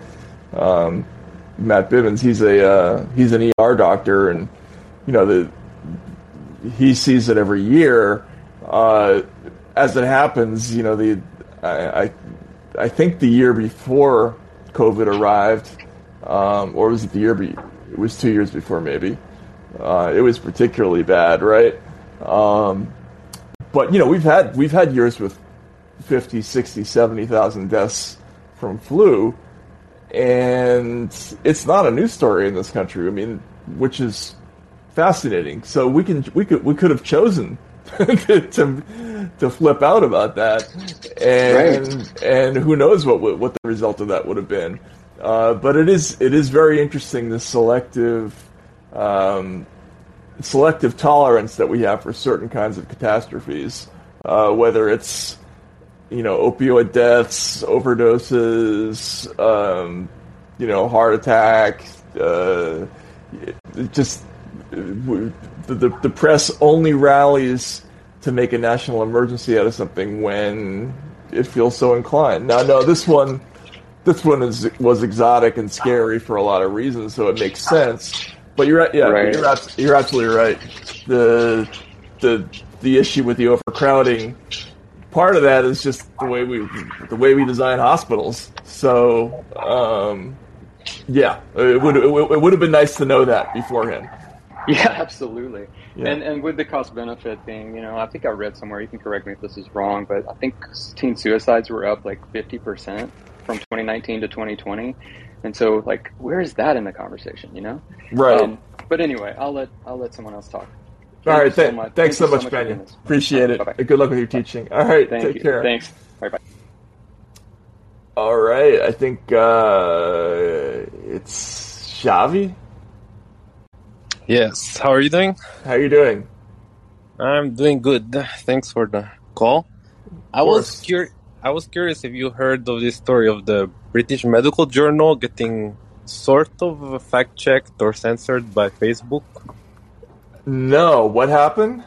um, Matt Bivens, he's a uh, he's an ER doctor, and you know the he sees it every year. Uh, as it happens, you know the I, I, I think the year before COVID arrived, um, or was it the year? Be, it was two years before, maybe. Uh, it was particularly bad, right? Um, but you know we've had we've had years with 50, 60, 70,000 deaths from flu, and it's not a new story in this country. I mean, which is fascinating. So we can we could we could have chosen <laughs> to, to flip out about that, and right. and who knows what what the result of that would have been. Uh, but it is it is very interesting the selective um, selective tolerance that we have for certain kinds of catastrophes, uh, whether it's you know opioid deaths, overdoses, um, you know heart attack, uh, just the, the, the press only rallies to make a national emergency out of something when it feels so inclined. Now, no, this one, this one is was exotic and scary for a lot of reasons, so it makes sense. But you're yeah, right. you're, you're absolutely right. The the the issue with the overcrowding, part of that is just the way we the way we design hospitals. So um, yeah, it would it would have been nice to know that beforehand. <laughs> Yeah, absolutely. Yeah. And and with the cost benefit thing, you know, I think I read somewhere. You can correct me if this is wrong, but I think teen suicides were up like fifty percent from 2019 to 2020. And so, like, where is that in the conversation? You know, right? Um, but anyway, I'll let I'll let someone else talk. Thank All right, th- so thanks Thank so much, so Benny. Appreciate it. Bye-bye. Good luck with your teaching. All right, Thank take you. care. Thanks. Bye bye. All right, I think uh, it's Xavi. Yes. How are you doing? How are you doing? I'm doing good. Thanks for the call. I was curious. I was curious if you heard of this story of the British Medical Journal getting sort of fact checked or censored by Facebook. No, what happened?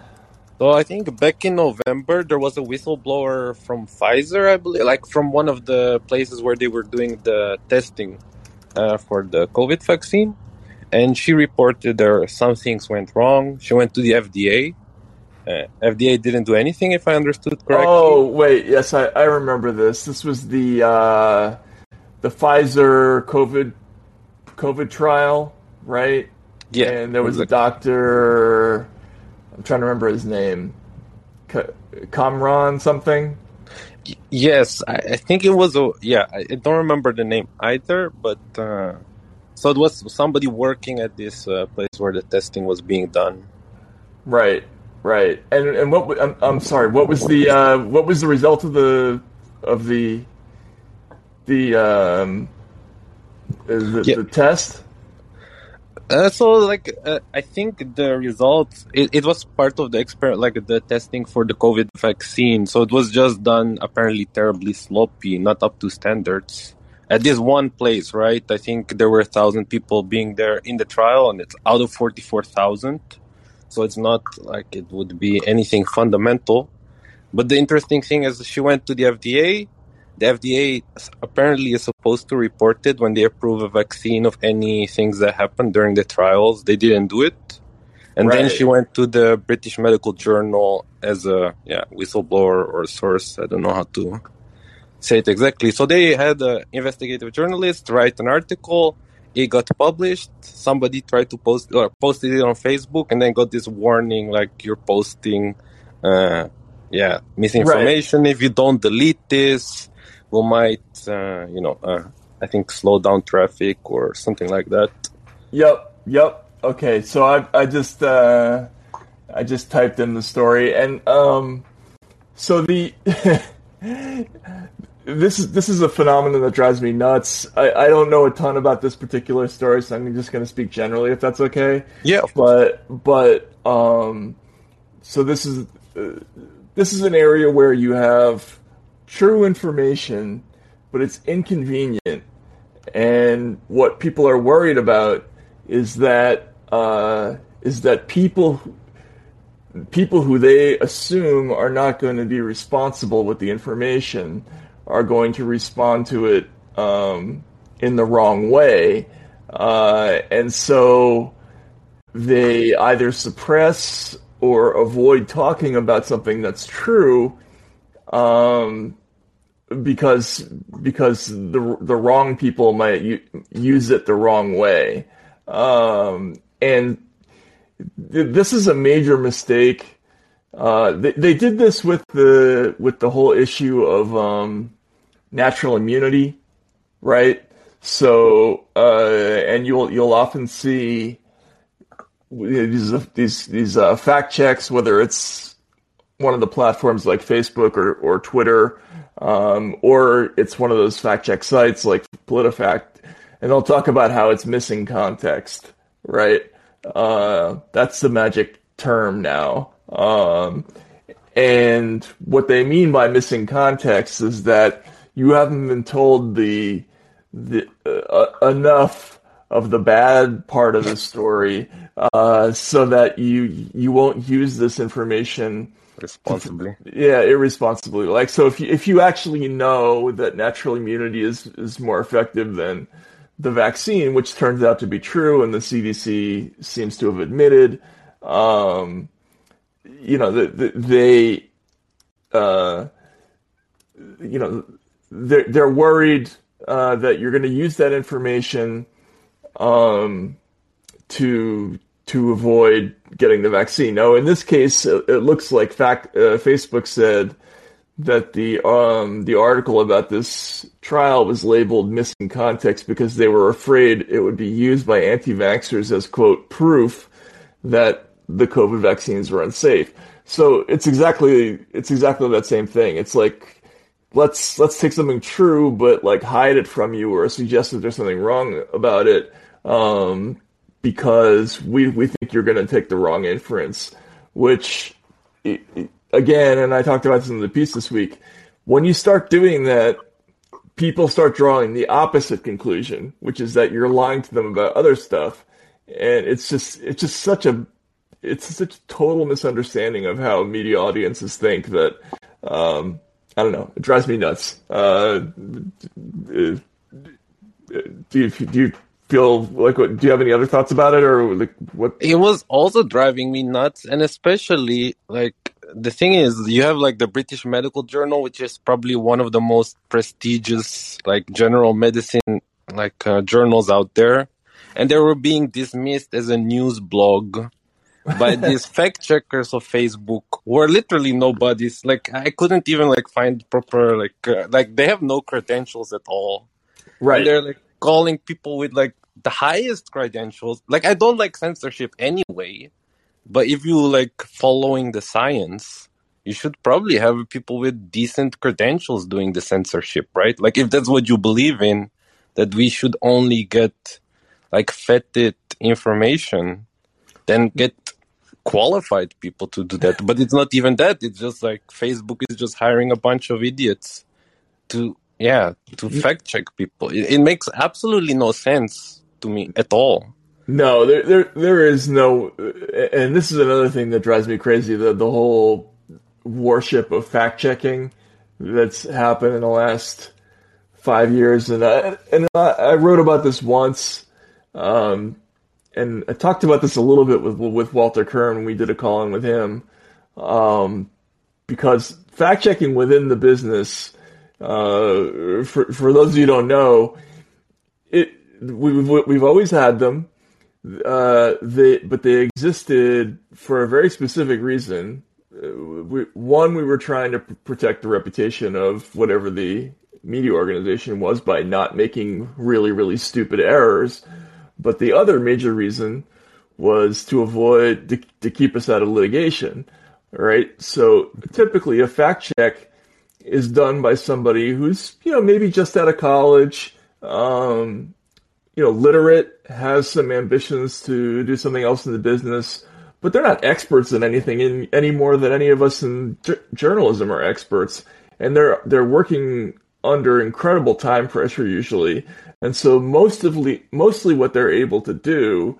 So I think back in November there was a whistleblower from Pfizer, I believe, like from one of the places where they were doing the testing uh, for the COVID vaccine and she reported there some things went wrong. She went to the FDA. Uh, FDA didn't do anything, if I understood correctly. Oh wait, yes, I, I remember this. This was the uh, the Pfizer COVID COVID trial, right? Yeah, and there was a doctor. I'm trying to remember his name. Kamran something. Yes, I, I, think it was a yeah. I don't remember the name either, but uh, so it was somebody working at this uh, place where the testing was being done. Right, right. And and what I'm, I'm sorry. What was the uh, what was the result of the of the the um the, yeah. the test? Uh, so like uh, I think the results it, it was part of the experiment like the testing for the COVID vaccine. So it was just done apparently terribly sloppy, not up to standards at this one place, right? I think there were a thousand people being there in the trial, and it's out of forty-four thousand. So it's not like it would be anything fundamental. But the interesting thing is, she went to the FDA. The FDA apparently is supposed to report it when they approve a vaccine of any things that happened during the trials. They didn't do it. And right. then she went to the British Medical Journal as a yeah whistleblower or source. I don't know how to say it exactly. So they had an investigative journalist write an article. It got published. Somebody tried to post or posted it on Facebook, and then got this warning like you're posting, uh, yeah, misinformation. Right. If you don't delete this, we might, uh, you know, uh, I think slow down traffic or something like that. Yep. Yep. Okay. So I I just uh, I just typed in the story and um, so the. <laughs> this is this is a phenomenon that drives me nuts. I, I don't know a ton about this particular story, so I'm just going to speak generally, if that's okay. Yeah, but but um, so this is uh, this is an area where you have true information, but it's inconvenient, and what people are worried about is that uh, is that people people who they assume are not going to be responsible with the information are going to respond to it um, in the wrong way, uh, and so they either suppress or avoid talking about something that's true um, because because the the wrong people might u- use it the wrong way, um, and th- this is a major mistake. Uh, they, they did this with the with the whole issue of um, natural immunity, right? So, uh, and you'll you'll often see these these these uh, fact checks, whether it's one of the platforms like Facebook or or Twitter, um, or it's one of those fact check sites like PolitiFact, and they'll talk about how it's missing context, right? Uh, that's the magic term now. Um, and what they mean by missing context is that you haven't been told the the uh, enough of the bad part of the story uh, so that you you won't use this information responsibly. yeah irresponsibly like so if you if you actually know that natural immunity is is more effective than the vaccine which turns out to be true and the CDC seems to have admitted um, you know the, the, they uh, you know they're, they're worried uh, that you're going to use that information um, to to avoid getting the vaccine. Now, in this case, it looks like fact, uh, Facebook said that the um, the article about this trial was labeled missing context because they were afraid it would be used by anti-vaxxers as quote proof that the COVID vaccines were unsafe. So it's exactly it's exactly that same thing. It's like let's let's take something true but like hide it from you or suggest that there's something wrong about it um, because we we think you're going to take the wrong inference, which again, and I talked about this in the piece this week. When you start doing that, people start drawing the opposite conclusion, which is that you're lying to them about other stuff, and it's just it's just such a it's such a total misunderstanding of how media audiences think that um, I don't know. It drives me nuts. Uh, do you do you feel like what, do you have any other thoughts about it or like what it was also driving me nuts and especially like the thing is you have like the british medical journal which is probably one of the most prestigious like general medicine like uh, journals out there and they were being dismissed as a news blog by these <laughs> fact checkers of facebook who are literally nobodies like i couldn't even like find proper like uh, like they have no credentials at all right and they're like calling people with like the highest credentials. Like I don't like censorship anyway, but if you like following the science, you should probably have people with decent credentials doing the censorship, right? Like if that's what you believe in, that we should only get like fetid information, then get qualified people to do that. <laughs> But it's not even that. It's just like Facebook is just hiring a bunch of idiots to yeah to fact check people it, it, makes absolutely no sense to me at all no there, there there is no and this is another thing that drives me crazy the the whole worship of fact checking that's happened in the last five years and I, and I, I wrote about this once um, and I talked about this a little bit with with Walter Kirn when we did a call in with him um, because fact checking within the business uh, for for those of you who don't know, it we've we've always had them. Uh, they but they existed for a very specific reason. Uh, we, one, we were trying to protect the reputation of whatever the media organization was by not making really really stupid errors. But the other major reason was to avoid to, to keep us out of litigation. Right. So typically, a fact check is done by somebody who's you know maybe just out of college, um, you know, literate, has some ambitions to do something else in the business, but they're not experts in anything in, any more than any of us in j- journalism are experts, and they're they're working under incredible time pressure usually, and so most of le- mostly what they're able to do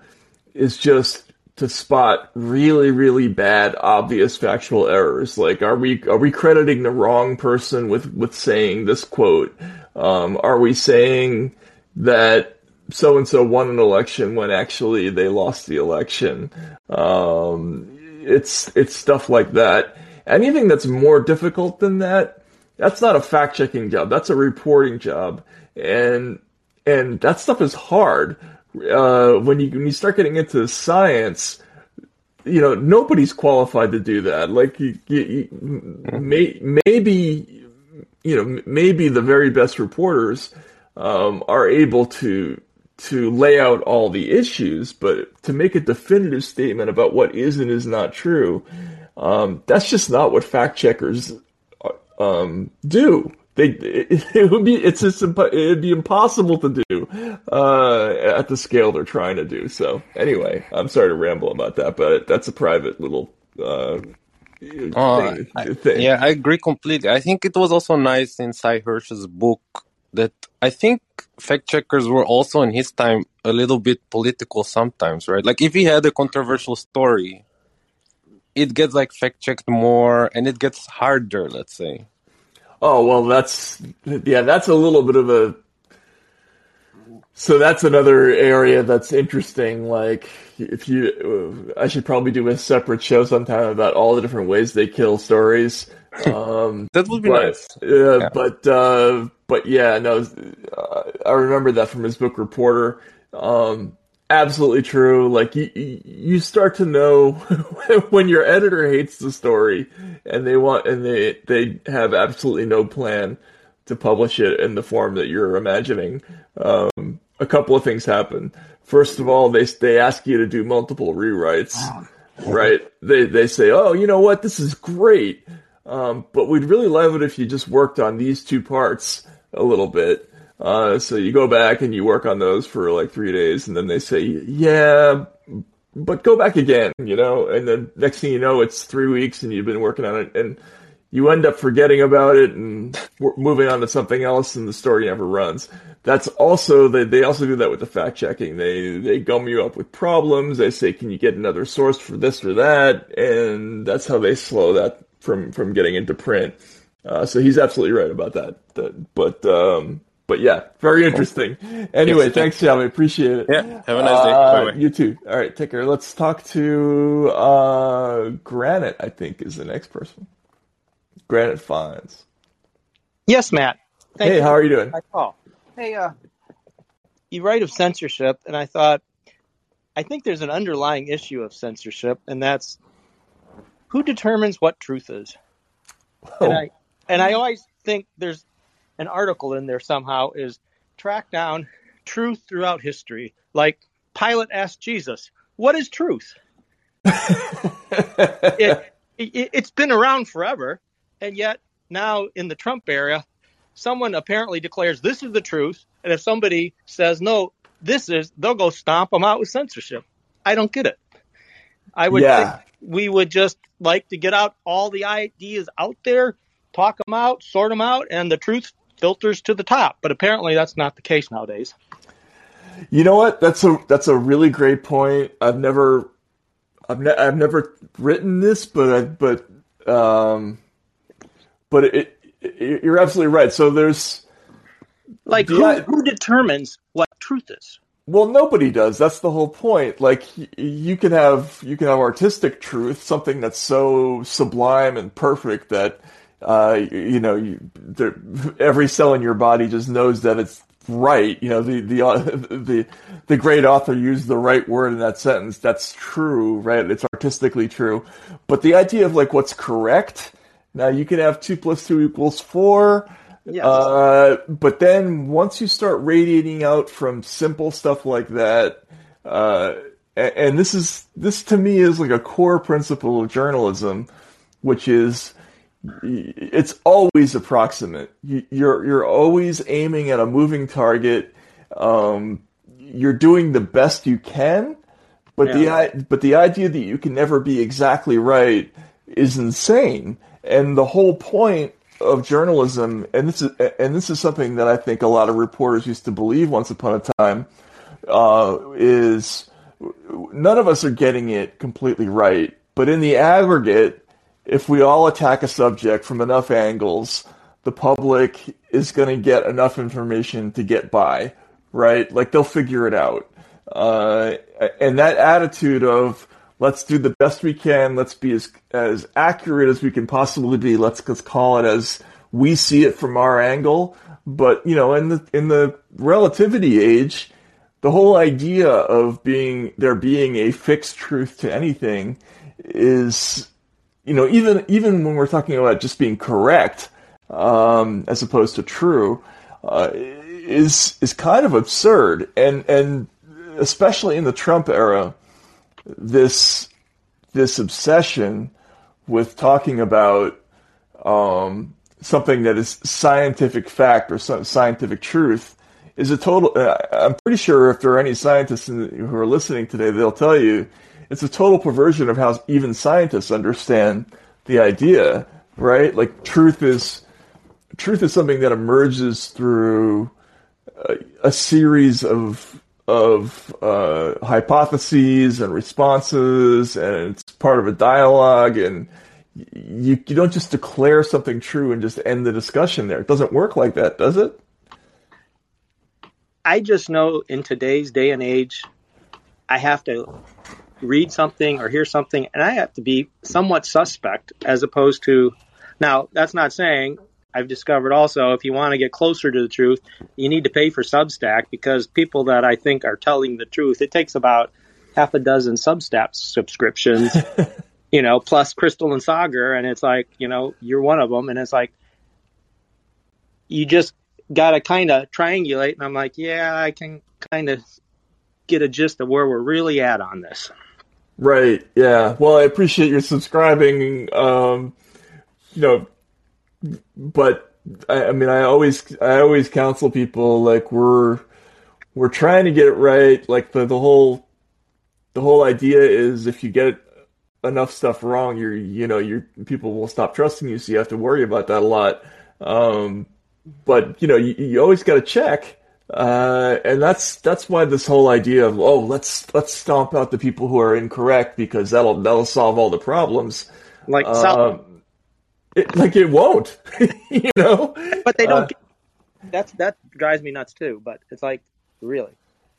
is just to spot really, really bad, obvious factual errors. Like, are we are we crediting the wrong person with with saying this quote? Um, are we saying that so and so won an election when actually they lost the election? Um, it's it's stuff like that. Anything that's more difficult than that, that's not a fact checking job. That's a reporting job, and and that stuff is hard. Uh, when you when you start getting into science, you know nobody's qualified to do that. Like you, you, you may, maybe you know maybe the very best reporters um, are able to to lay out all the issues, but to make a definitive statement about what is and is not true, um, that's just not what fact checkers um, do. They, it, <laughs> it, would be it's just it'd be impossible to do uh, at the scale they're trying to do. So anyway, I'm sorry to ramble about that, but that's a private little uh, uh, thing, I, thing. Yeah, I agree completely. I think it was also nice in Sy Hersh's book that I think fact checkers were also in his time a little bit political sometimes, right? Like if he had a controversial story, it gets like fact checked more and it gets harder, let's say. Oh well, that's yeah, that's a little bit of a. So that's another area that's interesting. Like, if you, I should probably do a separate show sometime about all the different ways they kill stories. <laughs> Um, that would be but, nice. Uh, yeah. But uh, but yeah, no, uh, I remember that from his book Reporter. Um, absolutely true. Like you, you start to know <laughs> when your editor hates the story and they want and they they have absolutely no plan to publish it in the form that you're imagining. Um, a couple of things happen. First of all, they they ask you to do multiple rewrites. Right? They they say, "Oh, you know what? This is great." Um, but we'd really love it if you just worked on these two parts a little bit. Uh, so you go back and you work on those for like three days, and then they say, "Yeah, but go back again," you know. And then next thing you know, it's three weeks, and you've been working on it, and you end up forgetting about it and moving on to something else, and the story never runs. That's also they they also do that with the fact checking. They they gum you up with problems. They say, "Can you get another source for this or that?" And that's how they slow that from from getting into print. Uh, so he's absolutely right about that. that but um, but yeah, very interesting. Anyway, yes. thanks, Shelby. Appreciate it. Yeah, have a nice day. Uh, you too. All right, take care. Let's talk to uh, Granite. I think is the next person. Granite Fines. Yes, Matt. Thank hey, you. how are you doing? Hi, call. Hey, uh, you write of censorship, and I thought, I think there's an underlying issue of censorship, and that's who determines what truth is. Oh. And I and I always think there's an article in there somehow is track down truth throughout history. Like Pilate asked Jesus, "What is truth?" <laughs> it, it, it's been around forever, and yet now in the Trump era, someone apparently declares this is the truth, and if somebody says no, this is, they'll go stomp them out with censorship. I don't get it. I would yeah. think we would just like to get out all the ideas out there, talk them out, sort them out, and the truth filters to the top. But apparently, that's not the case nowadays. You know what? That's a that's a really great point. I've never I've, ne- I've never written this, but I, but um, but it, it, you're absolutely right. So there's like who, I, who determines what truth is? Well, nobody does. That's the whole point. Like you can have you can have artistic truth, something that's so sublime and perfect that uh, you know, you, every cell in your body just knows that it's right. You know, the the uh, <laughs> the the great author used the right word in that sentence. That's true, right? It's artistically true. But the idea of like what's correct. Now you can have two plus two equals four. Yes. Uh, but then once you start radiating out from simple stuff like that, uh, and, and this is this to me is like a core principle of journalism, which is it's always approximate. You're you're always aiming at a moving target. Um, you're doing the best you can, but yeah. the but the idea that you can never be exactly right is insane. And the whole point of journalism, and this is and this is something that I think a lot of reporters used to believe once upon a time, uh, is none of us are getting it completely right. But in the aggregate, if we all attack a subject from enough angles, the public is going to get enough information to get by, right? Like they'll figure it out. Uh, and that attitude of let's do the best we can, let's be as as accurate as we can possibly be, let's just call it as we see it from our angle. But you know, in the in the relativity age, the whole idea of being there being a fixed truth to anything is you know even even when we're talking about just being correct um, as opposed to true uh, is is kind of absurd and and especially in the Trump era this this obsession with talking about um, something that is scientific fact or scientific truth is a total. Uh, I'm pretty sure if there are any scientists the, who are listening today, they'll tell you it's a total perversion of how even scientists understand the idea, right? Like truth is truth is something that emerges through a, a series of of uh, hypotheses and responses, and it's part of a dialogue. And you you don't just declare something true and just end the discussion there. It doesn't work like that, does it? I just know in today's day and age, I have to read something or hear something, and I have to be somewhat suspect as opposed to. Now, that's not saying I've discovered also if you want to get closer to the truth, you need to pay for Substack because people that I think are telling the truth, it takes about half a dozen Substack subscriptions, <laughs> you know, plus Krystal and Saagar, and it's like, you know, you're one of them, and it's like, you just got to kind of triangulate. And I'm like, yeah, I can kind of get a gist of where we're really at on this. Right. Yeah. Well, I appreciate your subscribing. Um, you know, but I, I mean, I always, I always counsel people like we're, we're trying to get it right. Like the, the whole, the whole idea is if you get enough stuff wrong, you're, you know, your people will stop trusting you. So you have to worry about that a lot. Um, but you know, you, you always got to check. Uh, and that's that's why this whole idea of oh let's let's stomp out the people who are incorrect because that'll that'll solve all the problems. Like uh, it, like it won't, <laughs> you know. But they don't. Uh, get, that's that drives me nuts too. But it's like really.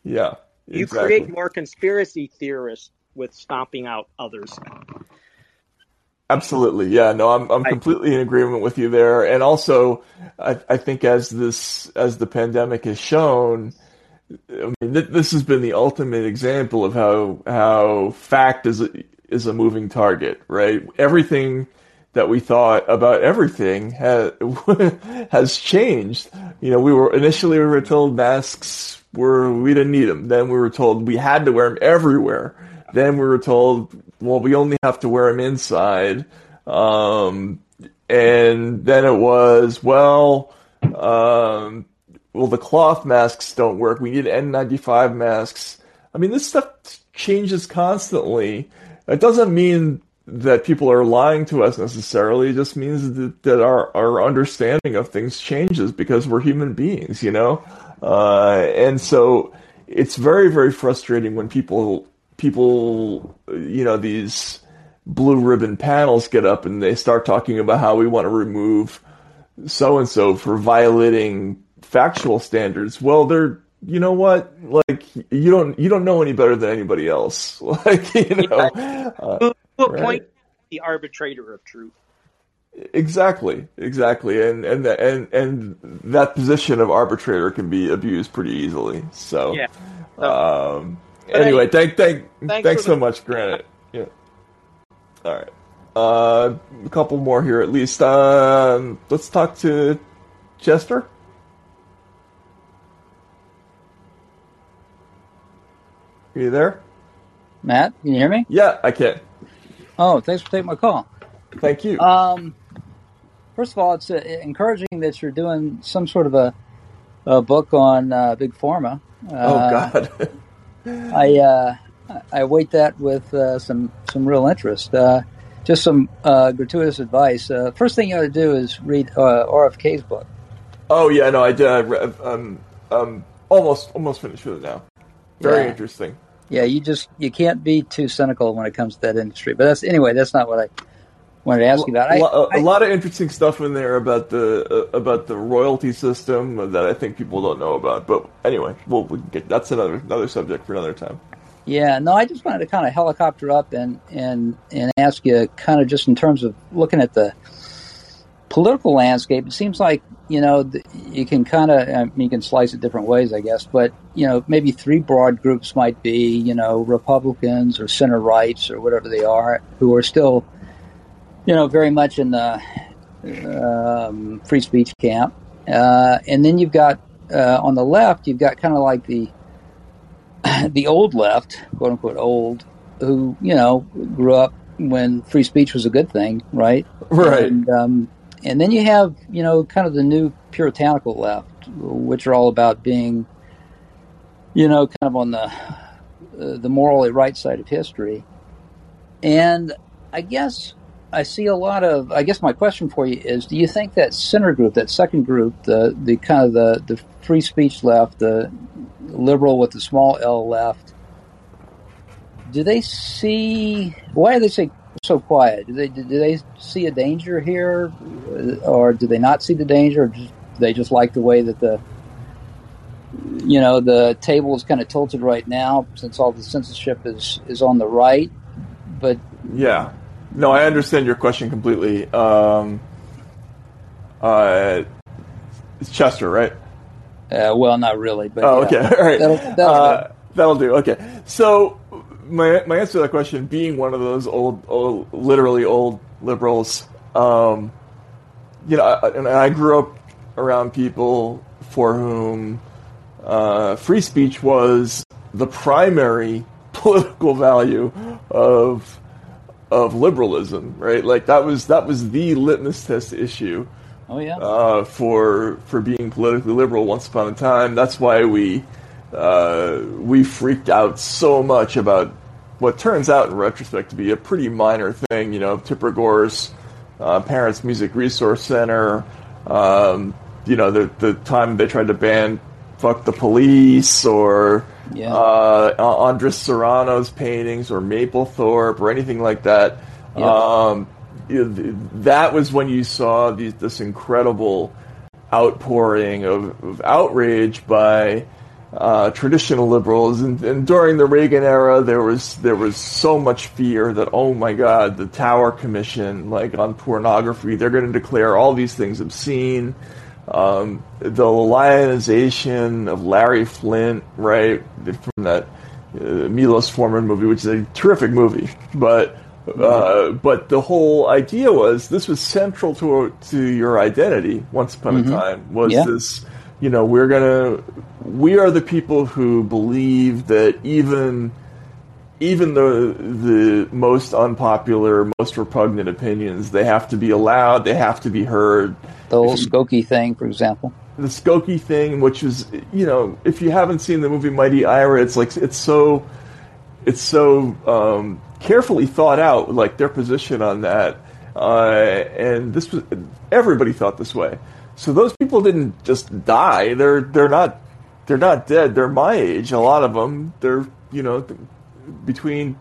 Yeah. You create more conspiracy theorists with stomping out others. Absolutely, yeah. No, I'm I'm completely in agreement with you there. And also, I, I think as this as the pandemic has shown, I mean, th- this has been the ultimate example of how how fact is a, is a moving target, right? Everything that we thought about everything has <laughs> has changed. You know, we were initially we were told masks were we didn't need them. Then we were told we had to wear them everywhere. Then we were told well, we only have to wear them inside. Um, and then it was, well, um, well, the cloth masks don't work. We need N95 masks. I mean, this stuff changes constantly. It doesn't mean that people are lying to us necessarily. It just means that, that our, our understanding of things changes because we're human beings, you know? Uh, and so it's very, very frustrating when people people, you know, these blue ribbon panels get up and they start talking about how we want to remove so and so for violating factual standards. Well, they're you know what? Like you don't you don't know any better than anybody else. <laughs> Like you know, uh, right? point the arbitrator of truth. Exactly, exactly, and and the, and and that position of arbitrator can be abused pretty easily. So, yeah. So, um, anyway, thank, thank, thanks, thanks so the- much, Granite. <laughs> Yeah. All right. Uh, a couple more here at least. Uh, let's talk to Chester. Are you there? Matt, can you hear me? Yeah, I can. Oh, thanks for taking my call. Thank you. Um, first of all, it's uh, encouraging that you're doing some sort of a, a book on uh, big pharma. oh uh, God. <laughs> I uh, I await that with uh, some some real interest. Uh, just some uh, gratuitous advice. Uh, first thing you ought to do is read uh, RFK's book. Oh yeah, no, I did. Um, um, almost almost finished with it now. Very yeah. interesting. yeah, you just you can't be too cynical when it comes to that industry. But that's anyway. That's not what I wanted to ask you about. I, a, I- lot of interesting stuff in there about the uh, about the royalty system that I think people don't know about. But anyway, we'll, we can get, that's another another subject for another time. Yeah, no, I just wanted to kind of helicopter up and and and ask you, kind of just in terms of looking at the political landscape. It seems like you know you can kind of I mean, you can slice it different ways, I guess. But you know, maybe three broad groups might be you know Republicans or center rights or whatever they are, who are still you know very much in the um, free speech camp, uh, and then you've got uh, on the left, you've got kind of like the <clears throat> the old left, quote unquote old, who you know grew up when free speech was a good thing, right? Right. And, um, and then you have you know kind of the new puritanical left, which are all about being, you know, kind of on the uh, the morally right side of history. And I guess I see a lot of. I guess my question for you is: Do you think that center group, that second group, the the kind of the the free speech left, the liberal with the small L left, do they see? Why are they say so quiet? Do they do they see a danger here, or do they not see the danger? Or do they just like the way that the you know the table is kind of tilted right now, since all the censorship is is on the right, but Yeah. No, I understand your question completely. Um, uh, it's Chester, right? uh, well, not really. But Oh, yeah. okay. <laughs> All right. That'll- that'll uh, that'll do. Okay. So my my answer to that question, being one of those old, old literally old liberals, um, you know, I, and I grew up around people for whom uh, free speech was the primary <laughs> political value of of liberalism, right? Like that was that was the litmus test issue Oh yeah. uh, for for being politically liberal once upon a time. That's why we uh, we freaked out so much about what turns out in retrospect to be a pretty minor thing. You know, Tipper Gore's uh, Parents Music Resource Center. Um, you know, the the time they tried to ban "fuck the police" or Yeah. uh, Andres Serrano's paintings or Mapplethorpe or anything like that. Yeah. Um, you know, th- that was when you saw these, this incredible outpouring of, of outrage by uh, traditional liberals, and, and during the Reagan era, there was there was so much fear that oh my God, the Tower Commission, like on pornography, they're going to declare all these things obscene. Um, the lionization of Larry Flynt, right, from that uh, Milos Forman movie, which is a terrific movie, but uh, but the whole idea was this was central to to your identity. Once upon a time, was Yeah. this, you know, we're gonna, we are the people who believe that even even the the most unpopular, most repugnant opinions, they have to be allowed, they have to be heard. The whole Skokie thing, for example. The Skokie thing, which is, you know, if you haven't seen the movie Mighty Ira, it's like it's so it's so um, carefully thought out, like their position on that. Uh, and this was everybody thought this way. So those people didn't just die. They're they're not they're not dead. They're my age. A lot of them. They're you know th- between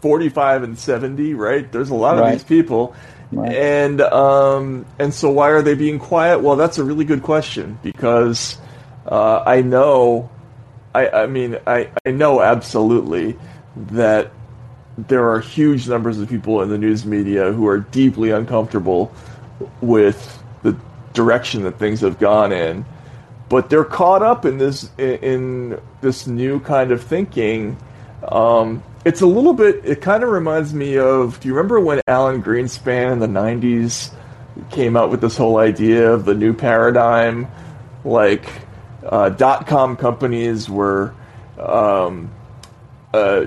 forty five and seventy. Right. There's a lot of Right. these people. Right. And um, and so why are they being quiet? Well, that's a really good question because uh, I know I, I mean, I, I know absolutely that there are huge numbers of people in the news media who are deeply uncomfortable with the direction that things have gone in, but they're caught up in this in, in this new kind of thinking. Um, it's a little bit. It kind of reminds me of. Do you remember when Alan Greenspan in the '90s came out with this whole idea of the new paradigm? Like uh, dot com companies were. Um, uh,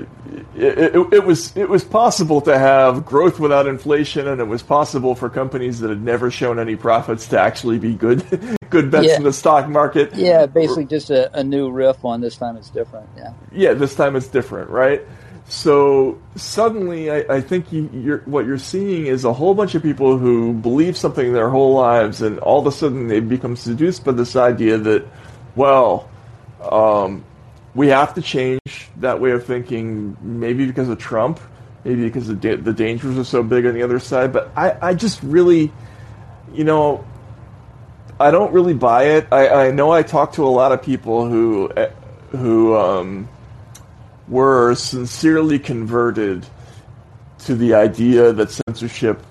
it, it, it was it was possible to have growth without inflation, and it was possible for companies that had never shown any profits to actually be good <laughs> good bets Yeah. in the stock market. Yeah, basically just a, a new riff on this time it's different. Yeah. yeah, this time it's different, right? So suddenly, I, I think you, you're, what you're seeing is a whole bunch of people who believe something their whole lives, and all of a sudden they become seduced by this idea that, well, um, we have to change that way of thinking. Maybe because of Trump, maybe because the da- the dangers are so big on the other side. But I, I just really, you know, I don't really buy it. I, I know I talk to a lot of people who eh, who um, were sincerely converted to the idea that censorship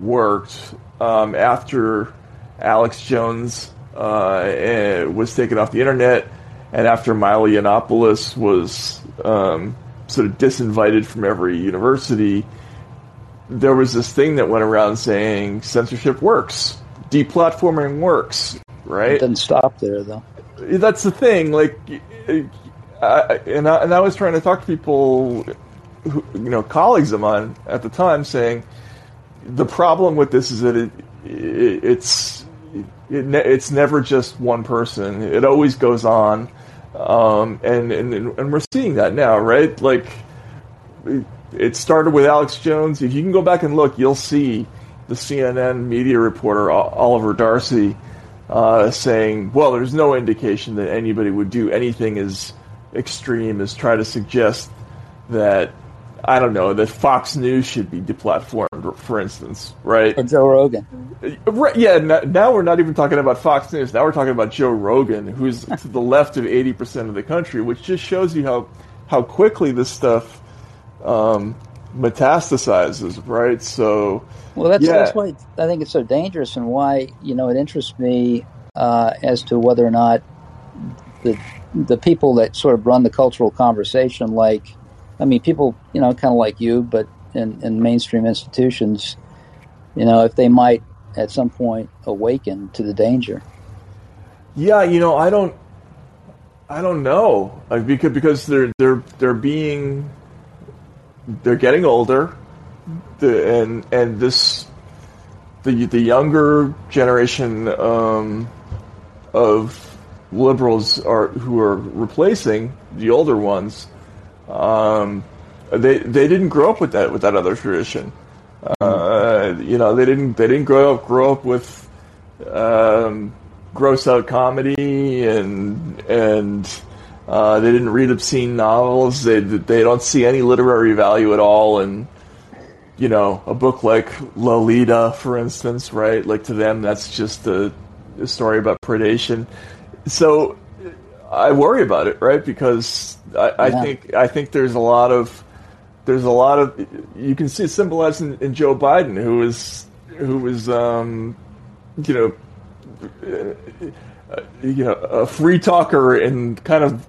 worked um, after Alex Jones uh, eh, was taken off the internet, and after Milo Yiannopoulos was um, sort of disinvited from every university. There was this thing that went around saying censorship works, deplatforming works, right? It doesn't stop there though. that's the thing. Like, I, and I, and I was trying to talk to people, who, you know, colleagues of mine at the time, saying the problem with this is that it, it it's it, ne- it's never just one person. It always goes on, um, and, and and we're seeing that now, right? Like, it started with Alex Jones. If you can go back and look, you'll see the CNN media reporter Oliver Darcy uh, saying, "Well, there's no indication that anybody would do anything as extreme is try to suggest that." I don't know that Fox News should be deplatformed, for instance, right? Or Joe Rogan. Right, yeah. Now we're not even talking about Fox News. Now we're talking about Joe Rogan, who's <laughs> to the left of eighty percent of the country, which just shows you how how quickly this stuff um, metastasizes, right? So, well, that's yeah. that's why I think it's so dangerous, and why you know it interests me uh, as to whether or not the the people that sort of run the cultural conversation, like I mean, people, you know, kind of like you, but in, in mainstream institutions, you know, if they might at some point awaken to the danger. Yeah, you know, I don't, I don't know, like, because because they're they're they're being, they're getting older, the, and and this, the the younger generation um, of liberals are who are replacing the older ones um, they they didn't grow up with that with that other tradition. Uh, you know, they didn't they didn't grow up grow up with um, gross out comedy and and uh, they didn't read obscene novels. They they don't see any literary value at all in you know a book like Lolita, for instance, right? Like to them, that's just a, a story about predation. So I worry about it, right? Because I, I Yeah. think I think there's a lot of there's a lot of you can see it symbolized in, in Joe Biden, who is who was um, you know uh, you know a free talker in kind of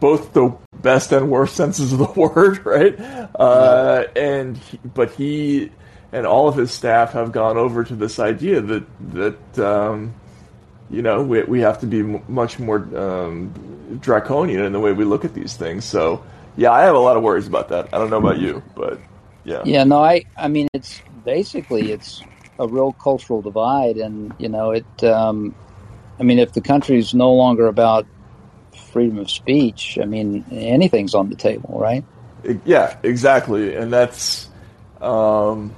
both the best and worst senses of the <laughs> word, right? Uh, and he, but he and all of his staff have gone over to this idea that that um, you know we, we have to be m- much more um, draconian in the way we look at these things. So yeah, I have a lot of worries about that. I don't know about you, but yeah, Yeah, no, I, I mean, it's basically it's a real cultural divide, and you know, it. Um, I mean, if the country's no longer about freedom of speech, I mean, anything's on the table, right? Yeah, exactly, and that's, um,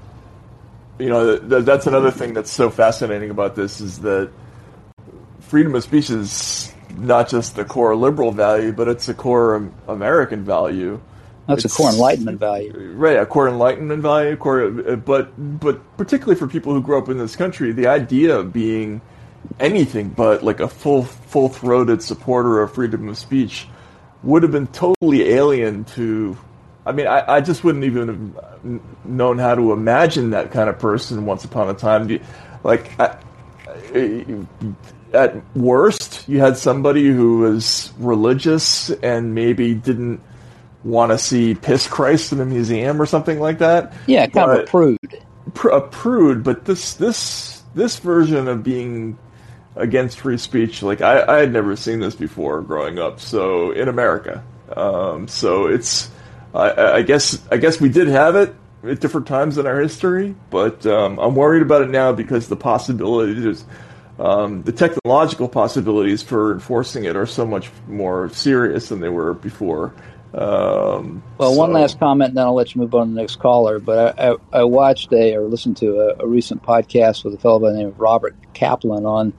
you know, th- that's another thing that's so fascinating about this is that freedom of speech is not just a core liberal value, but it's a core American value. That's It's- a core enlightenment value. Right, a core enlightenment value, core, but but particularly for people who grew up in this country, the idea of being anything but like a full full throated supporter of freedom of speech would have been totally alien to. I mean, I, I just wouldn't even have known how to imagine that kind of person once upon a time. Like, I, at worst, you had somebody who was religious and maybe didn't want to see Piss Christ in a museum or something like that. Yeah, kind of a prude. pr- a prude, but this this this version of being against free speech, like I, I had never seen this before growing up. So in America, um, so it's I, I guess I guess we did have it at different times in our history, but um, I'm worried about it now because the possibilities. Um, the technological possibilities for enforcing it are so much more serious than they were before. Um, Well, one last comment, and then I'll let you move on to the next caller. But I, I, I watched a or listened to a, a recent podcast with a fellow by the name of Robert Kaplan on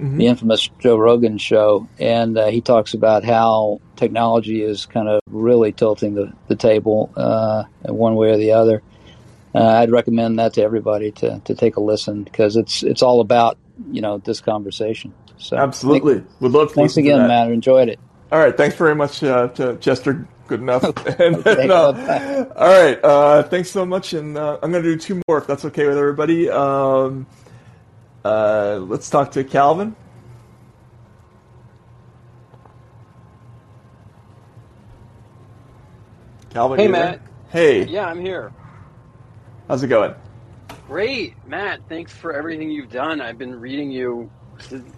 Mhm. the infamous Joe Rogan show, and uh, he talks about how technology is kind of really tilting the, the table uh, one way or the other. Uh, I'd recommend that to everybody to, to take a listen because it's it's all about you know this conversation. So Absolutely, thank- would love to. thanks listen to again, that. Matt. Enjoyed it. All right, thanks very much, uh, to Chester. Good enough. <laughs> and, Okay, no. bye-bye. all right, uh, thanks so much, and uh, I'm going to do two more if that's okay with everybody. Um, uh, let's talk to Calvin. Calvin, Hey, you there? Matt. Hey, Yeah, I'm here. how's it going? Great, Matt. Thanks for everything you've done. I've been reading you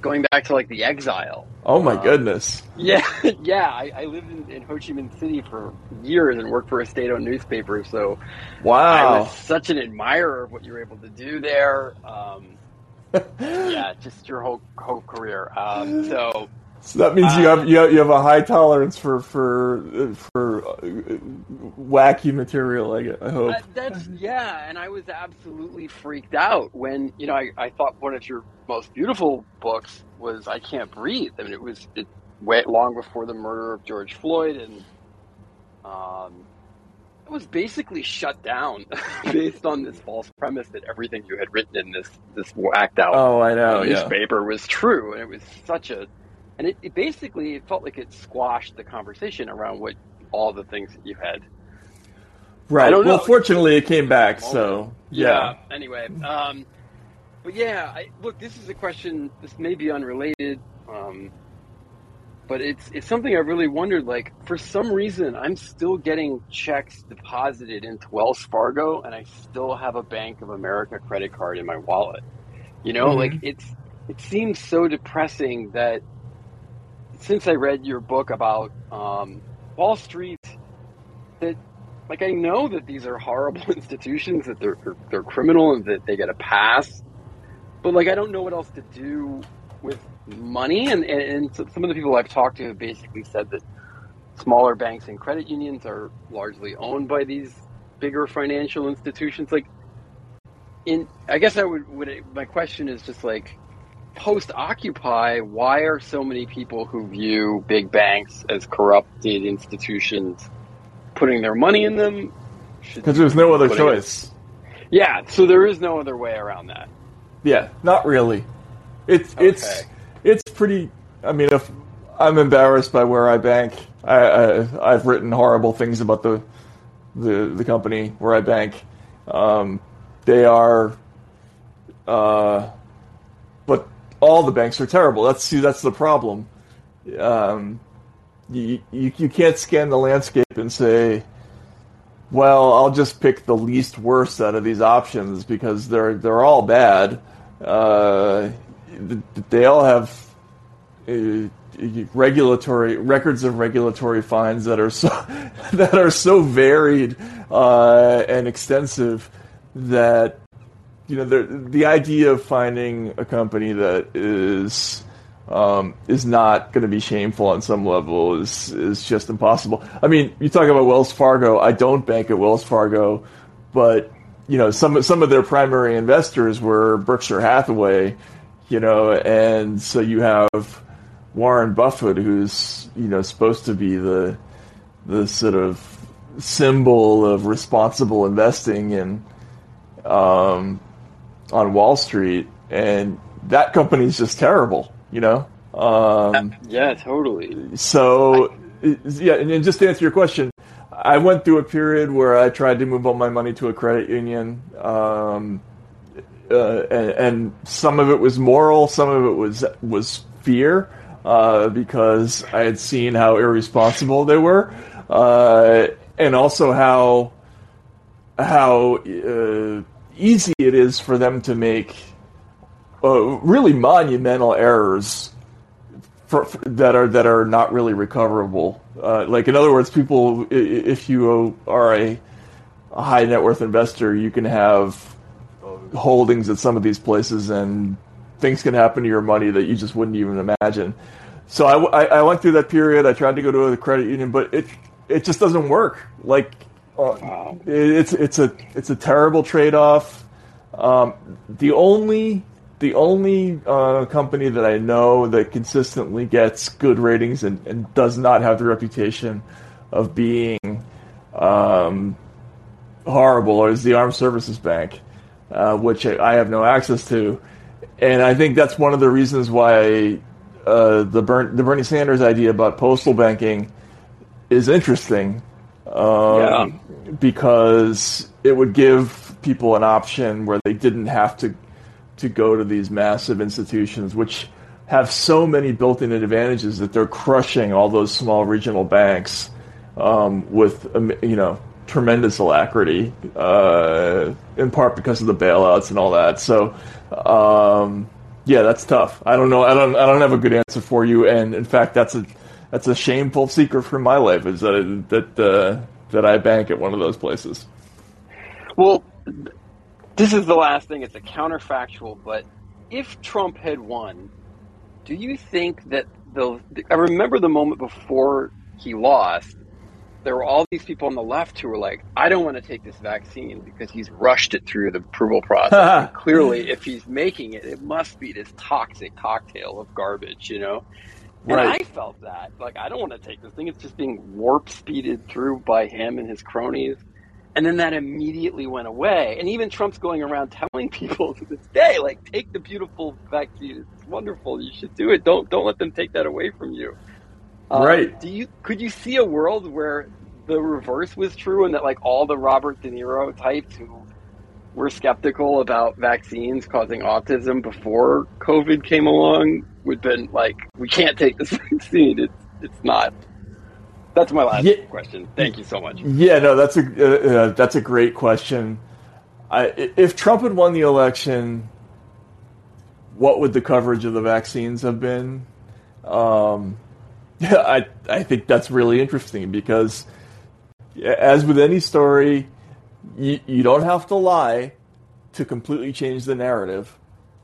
going back to like the exile. Oh my Uh, goodness! Yeah, <laughs> yeah. I, I lived in, in Ho Chi Minh City for years and worked for a state-owned newspaper. So wow, I was such an admirer of what you were able to do there. Um, <laughs> yeah, just your whole whole career. Um, so So that means you Uh, have you have, you have a high tolerance for for for uh, wacky material. I, I hope. Uh, that's yeah, and I was absolutely freaked out when you know I, I thought one of your most beautiful books was I Can't Breathe. I mean, it was it went long before the murder of George Floyd, and um, it was basically shut down <laughs> based on this false premise that everything you had written in this this whacked out oh, I know. Yeah. newspaper was true, and it was such a, and it, it basically it felt like it squashed the conversation around what all the things that you had Right. Well, know. fortunately, it came back. So yeah. Anyway, um, but yeah, I, look, this is a question. This may be unrelated, um, but it's it's something I really wondered. Like, for some reason, I'm still getting checks deposited into Wells Fargo, and I still have a Bank of America credit card in my wallet. You know, Mhm. like it's it seems so depressing that since I read your book about um, Wall Street, that like I know that these are horrible <laughs> institutions, that they're they're, criminal, and that they get a pass. But like I don't know what else to do with money, and and, and some of the people I've talked to have basically said that smaller banks and credit unions are largely owned by these bigger financial institutions. Like, in I guess I would would my question is just like post Occupy, why are so many people who view big banks as corrupted institutions putting their money in them? Because there's no other putting it- choice. Yeah, so there is no other way around that. Yeah, not really. It's it's it's pretty. I mean, if I'm embarrassed by where I bank, I, I I've written horrible things about the the the company where I bank. Um, they are, uh, but all the banks are terrible. That's see, that's the problem. Um, you, you you can't scan the landscape and say, well, I'll just pick the least worst out of these options because they're they're all bad. Uh, they all have uh, regulatory records of regulatory fines that are so <laughs> that are so varied uh, and extensive that you know the idea of finding a company that is um, is not going to be shameful on some level is is just impossible. I mean, you talk about Wells Fargo. I don't bank at Wells Fargo, but you know some some of their primary investors were Berkshire Hathaway, you know, and so you have Warren Buffett, who's you know supposed to be the the sort of symbol of responsible investing and um, on Wall Street, and that company's just terrible, you know. Um, Yeah, totally. so yeah, and then just to answer your question, I went through a period where I tried to move all my money to a credit union, um, uh, and, and some of it was moral, some of it was was fear, uh, because I had seen how irresponsible they were, uh, and also how how uh, easy it is for them to make uh, really monumental errors for, for- that are that are not really recoverable. Uh, like in other words, people, i- i- if you are a, a high net worth investor, you can have holdings at some of these places, and things can happen to your money that you just wouldn't even imagine. So I went through that period. I tried to go to a credit union, but it it just doesn't work. Like it's it's a it's a terrible trade off. Um, the only the only uh, company that I know that consistently gets good ratings and, and does not have the reputation of being um, horrible is the Armed Services Bank, uh, which I have no access to, and I think that's one of the reasons why uh, the, Bern- the Bernie Sanders idea about postal banking is interesting. Um, Because it would give people an option where they didn't have to to go to these massive institutions, which have so many built-in advantages that they're crushing all those small regional banks um, with um, you know tremendous alacrity, uh, in part because of the bailouts and all that. So, um, yeah, that's tough. I don't know. I don't. I don't have a good answer for you. And in fact, that's a that's a shameful secret from my life is that that uh, that I bank at one of those places. Well, this is the last thing. It's a counterfactual, but if Trump had won, do you think that the? I remember the moment before he lost. There were all these people on the left who were like, "I don't want to take this vaccine because he's rushed it through the approval process. <laughs> And clearly, if he's making it, it must be this toxic cocktail of garbage, you know." And Right. I felt that. Like, I don't want to take this thing. It's just being warp speeded through by him and his cronies. And then that immediately went away. And even Trump's going around <laughs> telling people to this day, like, take the beautiful vaccine. It's wonderful. You should do it. Don't don't let them take that away from you. Um, Right. Do you could you see a world where the reverse was true and that like all the Robert De Niro types who were skeptical about vaccines causing autism before COVID came along would been like, we can't take this <laughs> vaccine. It's it's not. That's my last Yeah. question. Thank you so much. Yeah, no, that's a uh, uh, that's a great question. I, i- if Trump had won the election, what would the coverage of the vaccines have been? Um, <laughs> I I think that's really interesting because, as with any story, you, you don't have to lie to completely change the narrative.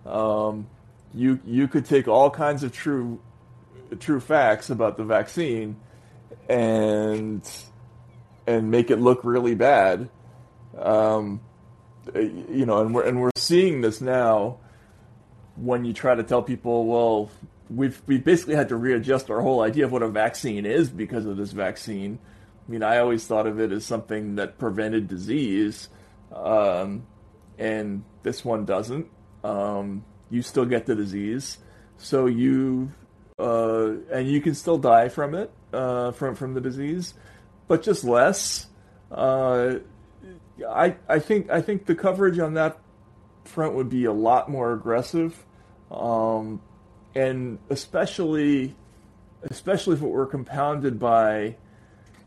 Um, you you could take all kinds of true true facts about the vaccine and and make it look really bad. Um, you know, and we're and we're seeing this now when you try to tell people, well, we've we basically had to readjust our whole idea of what a vaccine is because of this vaccine. I mean, I always thought of it as something that prevented disease, um, and this one doesn't. Um, you still get the disease, so you uh, and you can still die from it uh, from from the disease, but just less. Uh, I I think I think the coverage on that front would be a lot more aggressive, um, and especially especially if it were compounded by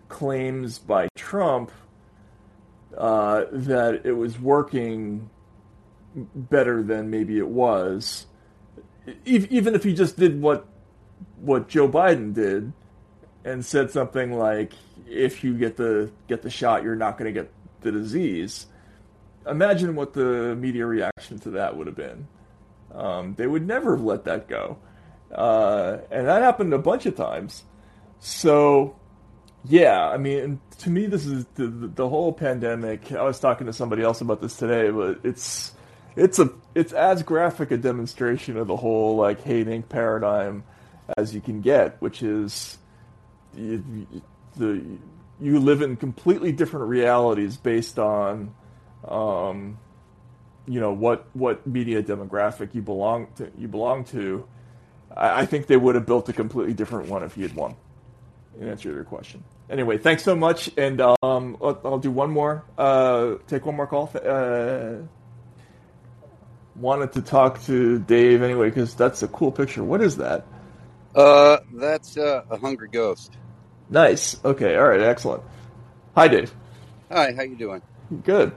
claims by Trump uh, that it was working better than maybe it was. Even if he just did what what Joe Biden did and said something like, "If you get the get the shot, you're not going to get the disease." Imagine what the media reaction to that would have been. Um, they would never have let that go, uh, and that happened a bunch of times. So, yeah, I mean, to me, this is the, the whole pandemic. I was talking to somebody else about this today, but it's it's a it's as graphic a demonstration of the whole like hate Inc. paradigm as you can get, which is you, the you live in completely different realities based on um, you know what what media demographic you belong to you belong to. I, I think they would have built a completely different one if he had won. In answer to your question. Anyway, thanks so much, and um, I'll, I'll do one more. Uh, take one more call. Uh, wanted to talk to Dave anyway because that's a cool picture. What is that? Uh, that's uh, a hungry ghost. Nice. Okay. All right. Excellent. Hi, Dave. Hi, how you doing? Good.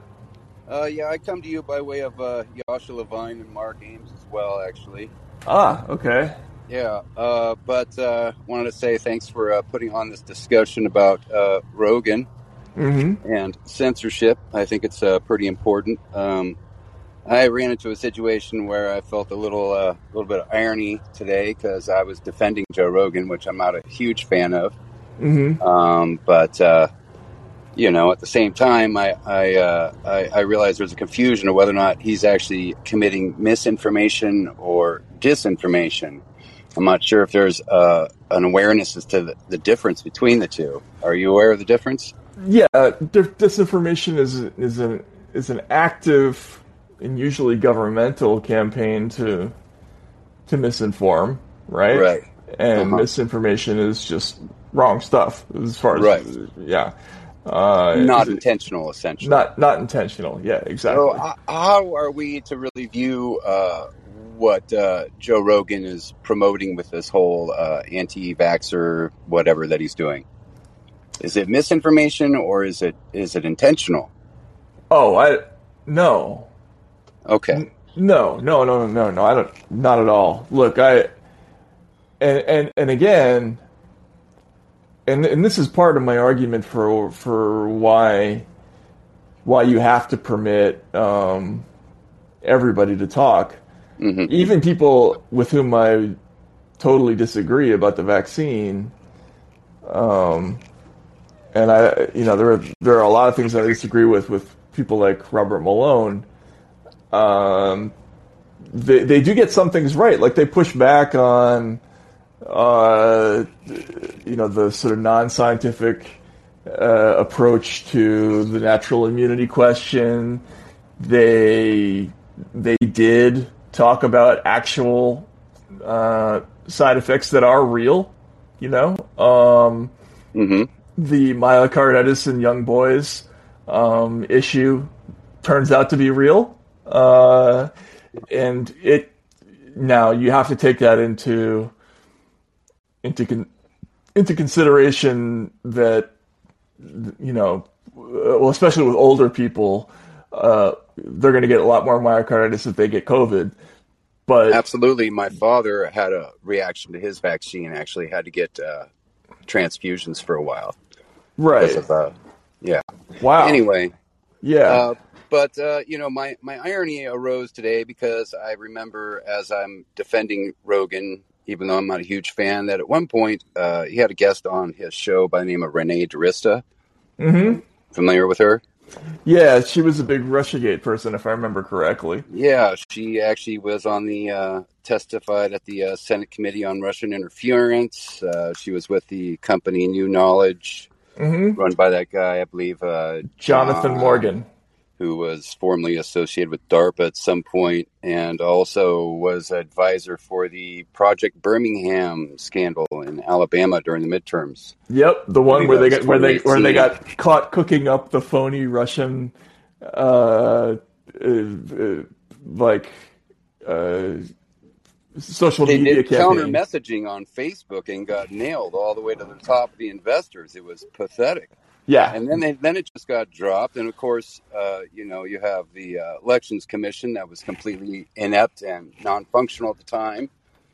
Uh, yeah, I come to you by way of uh, Yasha Levine and Mark Ames as well, actually. Ah. Okay. Yeah, uh, but uh, wanted to say thanks for uh, putting on this discussion about uh, Rogan Mm-hmm. and censorship. I think it's uh, pretty important. Um, I ran into a situation where I felt a little, uh, little bit of irony today because I was defending Joe Rogan, which I'm not a huge fan of. Mm-hmm. Um, but uh, you know, at the same time, I I, uh, I I realize there's a confusion of whether or not he's actually committing misinformation or disinformation. I'm not sure if there's uh, an awareness as to the, the difference between the two. Are you aware of the difference? Yeah, uh, dis- disinformation is is an is an active and usually governmental campaign to to misinform, right? Right. And Uh-huh. misinformation is just wrong stuff as far as Right. yeah. Uh, Not intentional, essentially. not not intentional. Yeah, exactly. So, how are we to really view uh, what uh, Joe Rogan is promoting with this whole uh, anti-vaxxer whatever that he's doing? Is it misinformation or is it is it intentional? oh, I no. Okay, No, no, no, no, no, no. I don't. Not at all. Look, I and and and again, and and this is part of my argument for for why why you have to permit um, everybody to talk, hmm even people with whom I totally disagree about the vaccine. Um, and I, you know, there are there are a lot of things I disagree with with people like Robert Malone um, they they do get some things right. Like they push back on, uh, you know, the sort of non-scientific uh, approach to the natural immunity question. They they did talk about actual uh, side effects that are real. You know, um, hmm the myocarditis in young boys um, issue turns out to be real, uh, and it now you have to take that into into con- into consideration that you know, well, especially with older people, uh, they're going to get a lot more myocarditis if they get COVID. But absolutely. My father had a reaction to his vaccine. Actually, had to get uh, transfusions for a while right, of uh, yeah. wow, Anyway, yeah, Uh, but uh, you know, my my irony arose today because I remember as I'm defending Rogan, even though I'm not a huge fan, that at one point uh, he had a guest on his show by the name of Renee DiResta. hmm Familiar with her? Yeah, she was a big RussiaGate person, if I remember correctly. Yeah, she actually was on the uh, testified at the uh, Senate Committee on Russian Interference. Uh, she was with the company New Knowledge, hmm run by that guy, I believe, uh, Jonathan Morgan. Who was formerly associated with DARPA at some point, and also was advisor for the Project Birmingham scandal in Alabama during the midterms. Yep, the one where they got where they where they got caught cooking up the phony Russian, uh, uh, uh, like, uh, social They media did counter messaging on Facebook and got nailed all the way to the top of the investors. It was pathetic. Yeah, And then they, then it just got dropped. And of course, uh, you know, you have the uh, elections commission that was completely inept and non-functional at the time.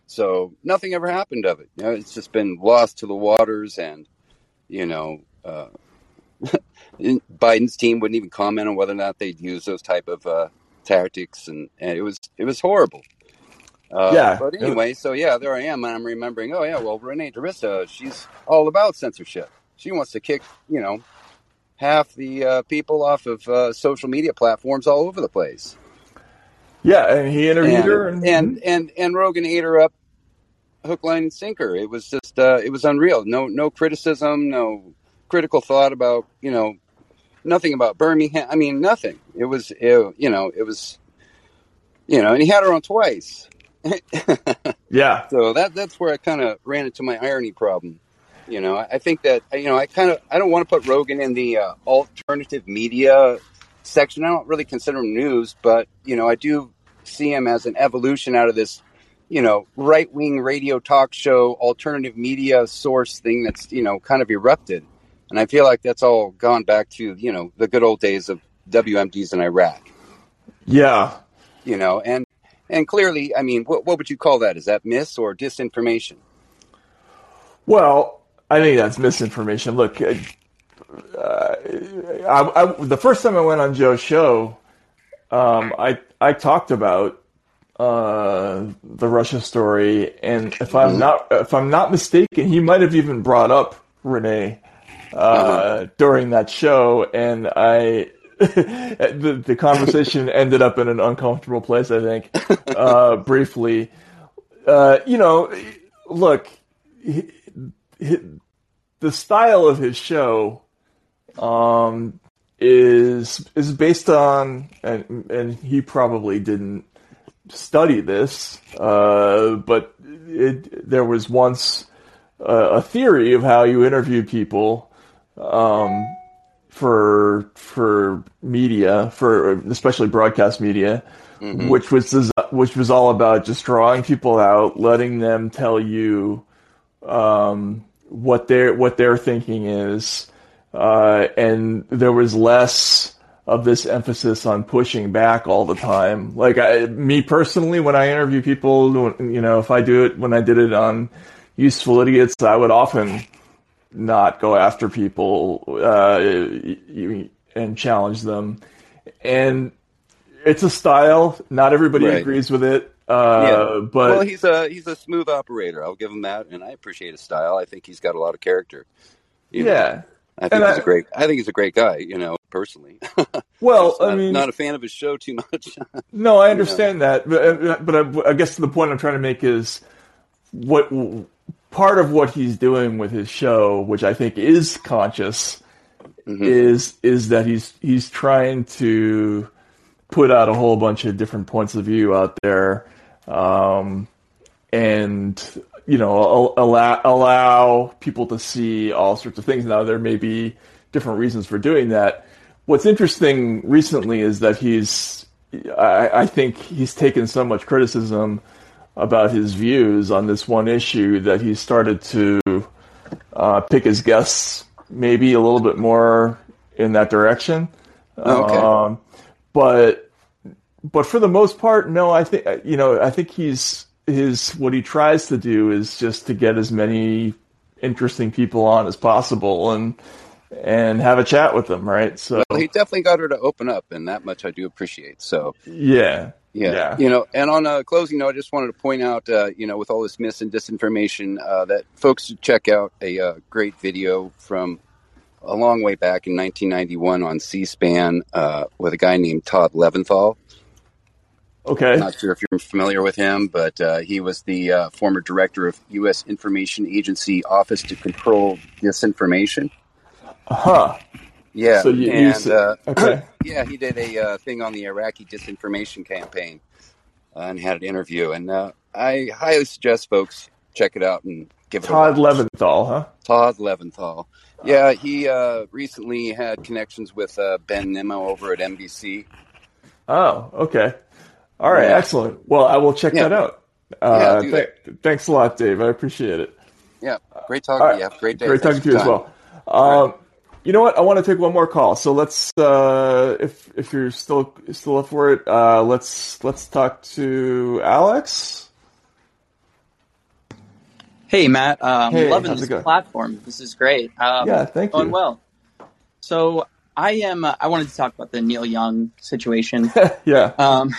So nothing ever happened of it. You know, it's just been lost to the waters. And you know, uh, <laughs> Biden's team wouldn't even comment on whether or not they'd use those type of uh, tactics, and, and it was it was horrible. Uh, Yeah. But anyway, so yeah, there I am, and I'm remembering. Oh yeah, well, Renee DiResta, she's all about censorship. She wants to kick, you know, half the uh, people off of uh, social media platforms all over the place. yeah, and he interviewed And her, and, and and and Rogan ate her up, hook, line, and sinker. It was just uh, it was unreal. No no criticism, no critical thought about you know nothing about Birmingham. I mean nothing. It was it, you know it was you know, and he had her on twice. <laughs> yeah, So that that's where I kind of ran into my irony problem. You know, I think that you know I kind of I don't want to put Rogan in the uh, alternative media section. I don't really consider him news, but you know I do see him as an evolution out of this you know right wing radio talk show alternative media source thing that's you know kind of erupted, and I feel like that's all gone back to you know the good old days of WMDs in Iraq. yeah. You know, and and clearly, I mean, what what would you call that? Is that mis or disinformation? Well, I think that's misinformation. Look, uh, I, I, the first time I went on Joe's show, um, I I talked about uh, the Russia story, and if I'm Mhm. not if I'm not mistaken, he might have even brought up Renee uh, Uh-huh. during that show, and I <laughs> the, the conversation <laughs> ended up in an uncomfortable place. I think <laughs> uh, briefly. Uh, you know, look, he, he, the style of his show um, is is based on, and and he probably didn't study this, uh, but it, there was once uh, a theory of how you interview people um, for for media, for especially broadcast media, which was which was all about just drawing people out, letting them tell you um, what their what their thinking is, uh, and there was less of this emphasis on pushing back all the time. Like I, me personally, when I interview people, you know, if I do it when I did it on Useful Idiots, I would often not go after people uh, and challenge them. And it's a style. Not everybody Right. agrees with it. Uh, but well, he's a he's a smooth operator. I'll give him that, and I appreciate his style. I think he's got a lot of character. You know, yeah. I think And he's I- a great. I think he's a great guy. You know, personally. <laughs> Well, Just I not, mean, not a fan of his show too much. <laughs> No, I understand that, but but I, I guess the point I'm trying to make is what part of what he's doing with his show, which I think is conscious, Mhm. is is that he's he's trying to put out a whole bunch of different points of view out there, um, and you know allow allow people to see all sorts of things. Now there may be different reasons for doing that. What's interesting recently is that he's I, I think he's taken so much criticism about his views on this one issue that he started to uh, pick his guests maybe a little bit more in that direction. Okay. Um, but but for the most part, no. I think you know. I think he's his what he tries to do is just to get as many interesting people on as possible and and have a chat with them, right? So Well, he definitely got her to open up, and that much I do appreciate. So, yeah, yeah, Yeah. you know. And on a closing note, I just wanted to point out, uh, you know, with all this mis and disinformation, uh, that folks should check out a uh, great video from a long way back in 1991 on C-SPAN uh, with a guy named Todd Leventhal. Okay, I'm Not sure if you're familiar with him, but uh, he was the uh, former director of U.S. Information Agency Office to Control Disinformation. huh? Yeah, So you, you and s- uh, okay, yeah, he did a uh, thing on the Iraqi disinformation campaign uh, and had an interview. And uh, I highly suggest folks check it out and give it Todd a watch. Leventhal, huh? Todd Leventhal. Yeah, he uh, recently had connections with uh, Ben Nimmo over at NBC. Oh, okay. All right, Yeah. excellent. Well, I will check Yeah. that out. Uh, do th- thanks a lot, Dave. I appreciate it. Yeah, great talking All to you. Great day. Great Thanks talking to you your as time. well. Um, you know what? I want to take one more call. So let's, uh, if if you're still still up for it, uh, let's let's talk to Alex. Hey, Matt. Um, Hey, loving this platform. This is great. Um, Yeah, thank going you. well. So I am. Uh, I wanted to talk about the Neil Young situation. <laughs> yeah. Um,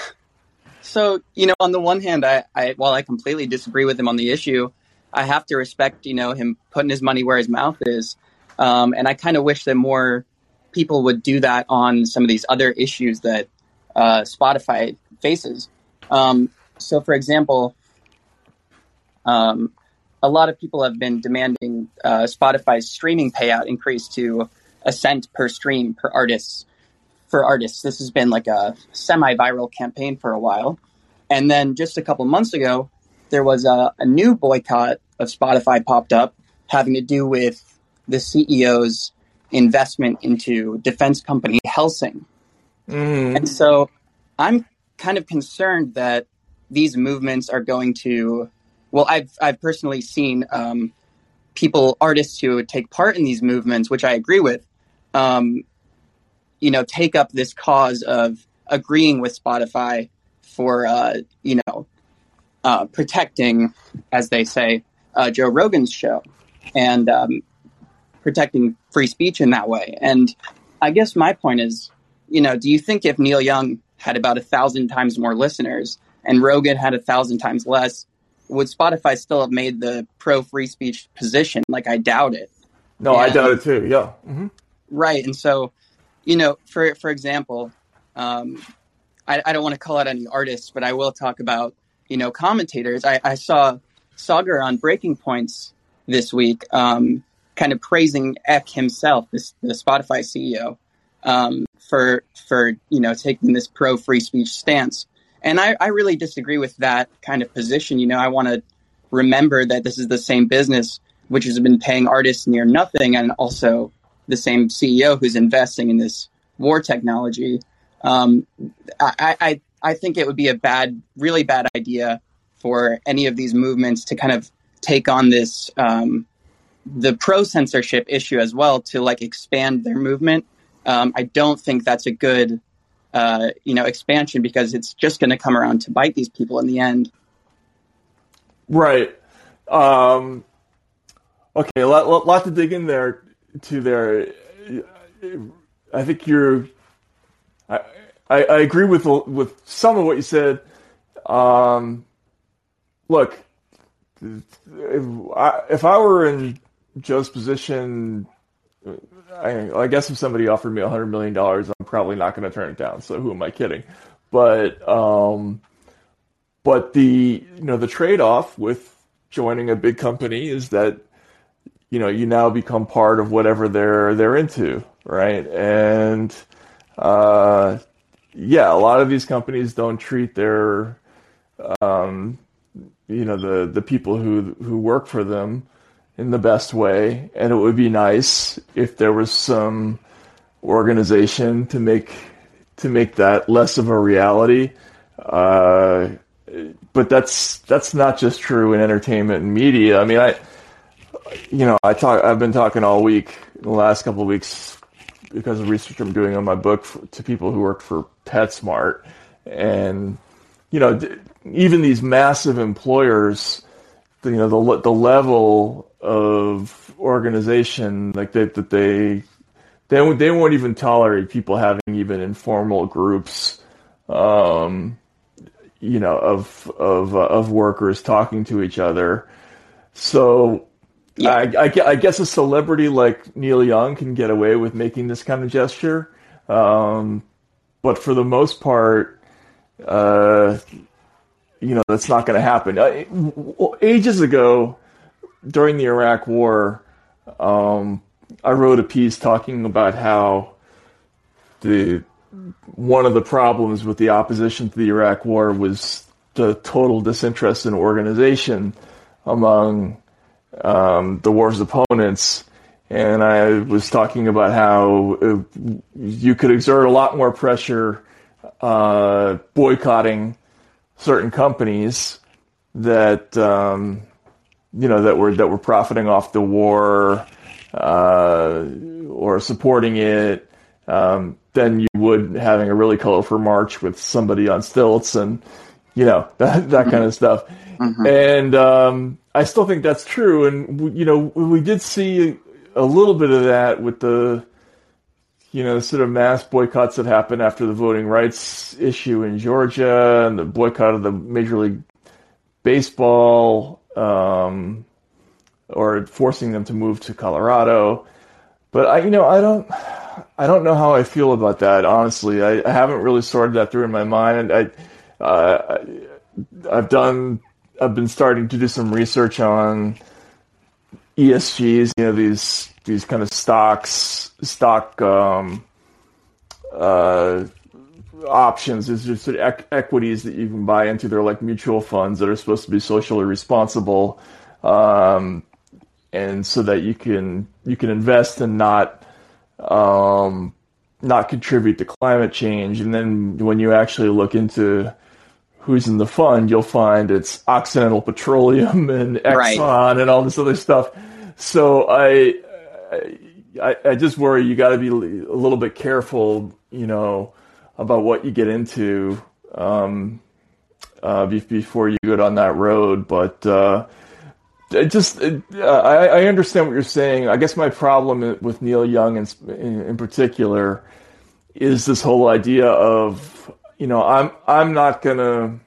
so you know, on the one hand, I, I while I completely disagree with him on the issue, I have to respect you know him putting his money where his mouth is, um, and I kind of wish that more people would do that on some of these other issues that uh, Spotify faces. Um, so, for example, um, a lot of people have been demanding uh, Spotify's streaming payout increase to a cent per stream per artist for artists. This has been like a semi-viral campaign for a while, and then just a couple months ago, there was a, a new boycott of Spotify popped up, having to do with the CEO's investment into defense company Helsing. Mm, And so I'm kind of concerned that these movements are going to, well, I've, I've personally seen um, people, artists who take part in these movements, which I agree with, um, you know, take up this cause of agreeing with Spotify for, uh, you know, uh, protecting, as they say, uh, Joe Rogan's show and um, protecting free speech in that way. And I guess my point is, you know, do you think if Neil Young had about a thousand times more listeners and Rogan had a thousand times less, would Spotify still have made the pro free speech position? Like, I doubt it. No, I doubt it too. Yeah. hmm Right. And so, you know, for for example, um, I, I don't want to call out any artists, but I will talk about, you know, commentators. I, I saw Saagar on Breaking Points this week, um, kind of praising Ek himself, this the Spotify CEO, um, for for you know taking this pro free speech stance. And I, I really disagree with that kind of position. You know, I want to remember that this is the same business which has been paying artists near nothing, and also the same CEO who's investing in this war technology. Um, I, I, I think it would be a bad, really bad idea for any of these movements to kind of take on this, um, the pro censorship issue as well to like expand their movement. Um, I don't think that's a good, uh, you know, expansion because it's just going to come around to bite these people in the end. Right. Um, okay, a lot, lot, lot to dig in there to their. I think you're. I, I, I agree with with some of what you said. Um, look, if I, if I were in Joe's position, I, I guess if somebody offered me a hundred million dollars, I'm probably not going to turn it down. So who am I kidding? But um, but the you know the trade off with joining a big company is that you know you now become part of whatever they're they're into, right? And uh, yeah, a lot of these companies don't treat their um, you know the the people who who work for them in the best way, and it would be nice if there was some organization to make to make that less of a reality. Uh, but that's that's not just true in entertainment and media. I mean, I you know I talk I've been talking all week the last couple of weeks because of research I'm doing on my book for, to people who work for PetSmart, and you know even these massive employers, you know the the level of organization like that that they they they won't even tolerate people having even informal groups. Um, you know, of of uh, of workers talking to each other. So, I, I, I guess a celebrity like Neil Young can get away with making this kind of gesture, um, but for the most part, uh, you know, that's not going to happen. Uh, ages ago, during the Iraq War, um, I wrote a piece talking about how the one of the problems with the opposition to the Iraq War was the total disinterest in organization among um, the war's opponents. And I was talking about how uh, you could exert a lot more pressure uh, boycotting certain companies that um, you know that were that were profiting off the war uh, or supporting it um, than you would having a really colorful march with somebody on stilts and you know <laughs> that that kind of stuff. And um, I still think that's true. And you know we did see a little bit of that with the you know sort of mass boycotts that happened after the voting rights issue in Georgia and the boycott of the Major League Baseball. Um, or forcing them to move to Colorado. But I, you know, I don't, I don't know how I feel about that. Honestly, I, I haven't really sorted that through in my mind. I, uh, I've done, I've been starting to do some research on ESGs. You know, these these kind of stocks, stock um, uh, options. Is just sort of equ- equities that you can buy into. They're like mutual funds that are supposed to be socially responsible. Um, and so that you can you can invest and not um, not contribute to climate change. And then when you actually look into who's in the fund, you'll find it's Occidental Petroleum and Exxon Right. and all this other stuff. So I I, I just worry you got to be a little bit careful, you know, about what you get into um, uh, be- before you go down that road. But uh, just uh, I, I understand what you're saying. I guess my problem with Neil Young in, in, in particular is this whole idea of you know I'm I'm not gonna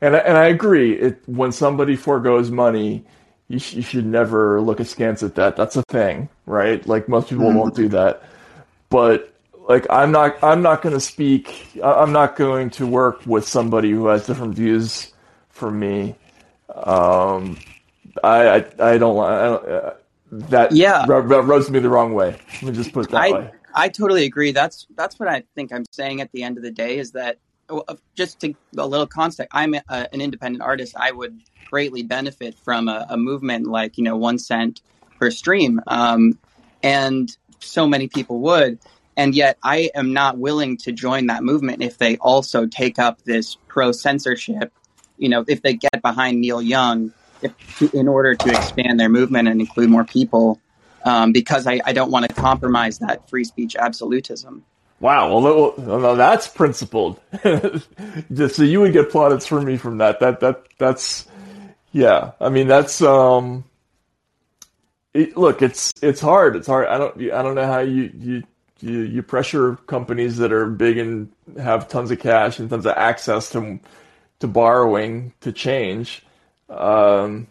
and I, and I agree it when somebody foregoes money you, sh- you should never look askance at that. That's a thing, right? Like most people won't do that. But like I'm not I'm not going to speak. I- I'm not going to work with somebody who has different views from me. Um, I I, I don't. I don't uh, that Yeah. rub- rub- rubs me the wrong way. Let me just put it that I way. I totally agree. That's that's what I think I'm saying at the end of the day is that just to a little context, I'm a, an independent artist. I would greatly benefit from a, a movement like you know one cent per stream, um, and so many people would. And yet, I am not willing to join that movement if they also take up this pro censorship. You know, if they get behind Neil Young, if, in order to expand their movement and include more people, um, because I, I don't want to compromise that free speech absolutism. Wow. Well, that- well, that's principled. <laughs> So you would get plaudits from me from that. That that that's yeah. I mean, that's um. It, look, it's it's hard. It's hard. I don't I don't know how you you you you pressure companies that are big and have tons of cash and tons of access to to borrowing to change. Um,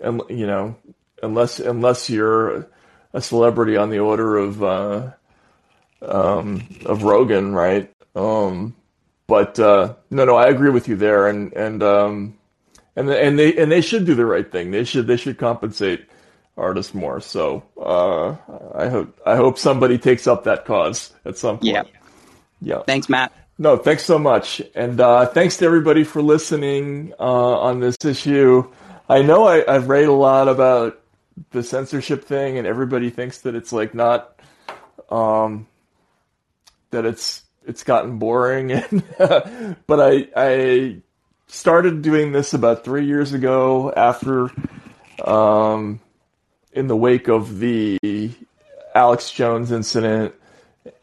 and you know, unless unless you're a celebrity on the order of. Uh, um, of Rogan, right? Um, but uh, no, no, I agree with you there, and and um, and and they and they should do the right thing. They should they should compensate artists more. So uh, I hope I hope somebody takes up that cause at some point. Yeah. Yeah. Thanks, Matt. No, thanks so much, and uh, thanks to everybody for listening uh, on this issue. I know I, I've read a lot about the censorship thing, and everybody thinks that it's like not, um, that it's it's gotten boring, <laughs> and but I I started doing this about three years ago after, um, in the wake of the Alex Jones incident,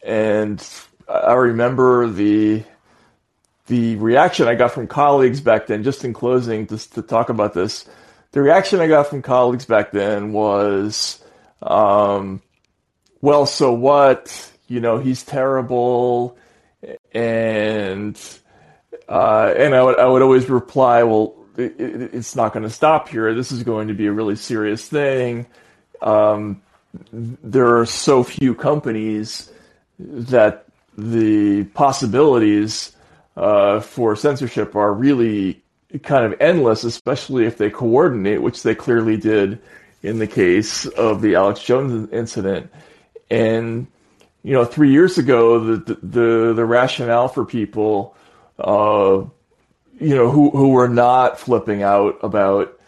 and I remember the the reaction I got from colleagues back then. Just in closing, just to talk about this, the reaction I got from colleagues back then was, um, "Well, so what? You know, he's terrible," and uh, and I would I would always reply, "Well, it, it, it's not going to stop here. This is going to be a really serious thing." Um, there are so few companies that the possibilities uh, for censorship are really kind of endless, especially if they coordinate, which they clearly did in the case of the Alex Jones incident. And you know, three years ago, the the the rationale for people, uh, you know, who who were not flipping out about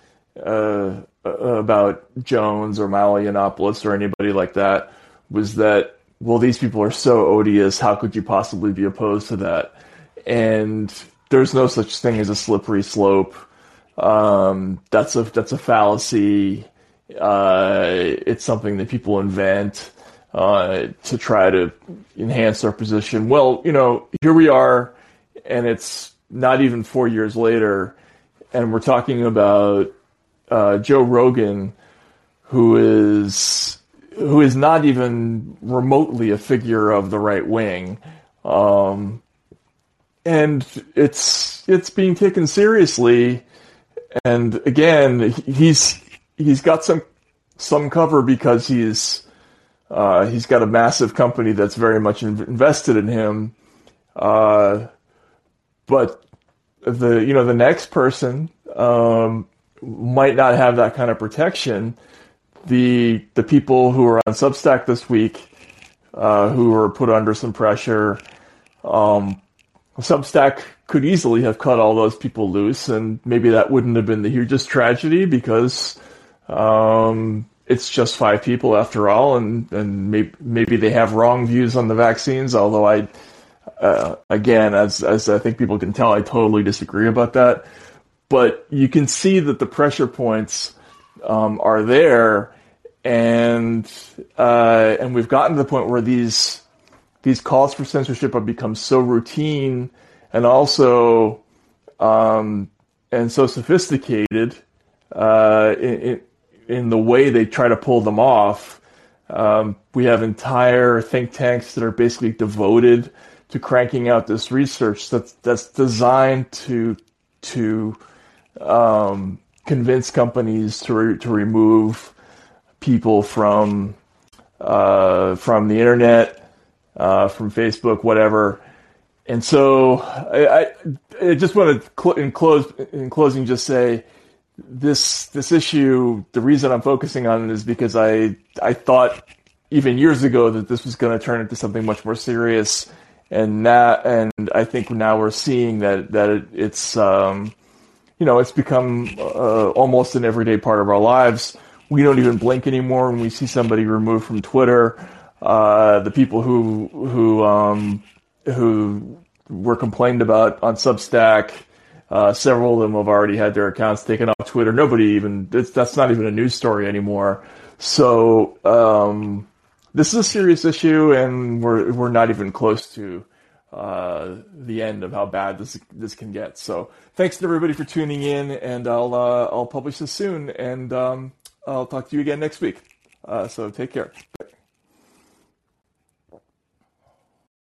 uh, about Jones or Milo Yiannopoulos or anybody like that was that well, these people are so odious. How could you possibly be opposed to that? And there's no such thing as a slippery slope. Um, that's a that's a fallacy. Uh, it's something that people invent uh, to try to enhance their position. Well, you know, here we are, and it's not even four years later, and we're talking about uh, Joe Rogan, who is who is not even remotely a figure of the right wing, um, and it's it's being taken seriously. And again, he's he's got some some cover because he's uh, he's got a massive company that's very much in- invested in him. Uh, but the you know the next person um, might not have that kind of protection. The the people who are on Substack this week, uh, who were put under some pressure, um, Substack could easily have cut all those people loose, and maybe that wouldn't have been the hugest tragedy because um, it's just five people after all, and and maybe maybe they have wrong views on the vaccines. Although I, uh, again, as as I think people can tell, I totally disagree about that. But you can see that the pressure points um, are there, and uh, and we've gotten to the point where these these calls for censorship have become so routine and also um, and so sophisticated uh, in, in, the way they try to pull them off. Um, we have entire think tanks that are basically devoted to cranking out this research that's that's designed to to um, convince companies to re- to remove people from uh, from the internet, uh, from Facebook, whatever. And so I, I, I just want to cl- in close in closing just say this this issue. The reason I'm focusing on it is because I I thought even years ago that this was going to turn into something much more serious, and that and I think now we're seeing that that it, it's um, you know it's become uh, almost an everyday part of our lives. We don't even blink anymore when we see somebody removed from Twitter. Uh, the people who who um, who were complained about on Substack. Uh, several of them have already had their accounts taken off Twitter. Nobody even that's not even a news story anymore. So um, this is a serious issue, and we're we're not even close to uh, the end of how bad this this can get. So thanks to everybody for tuning in, and I'll uh, I'll publish this soon, and um, I'll talk to you again next week. Uh, so take care.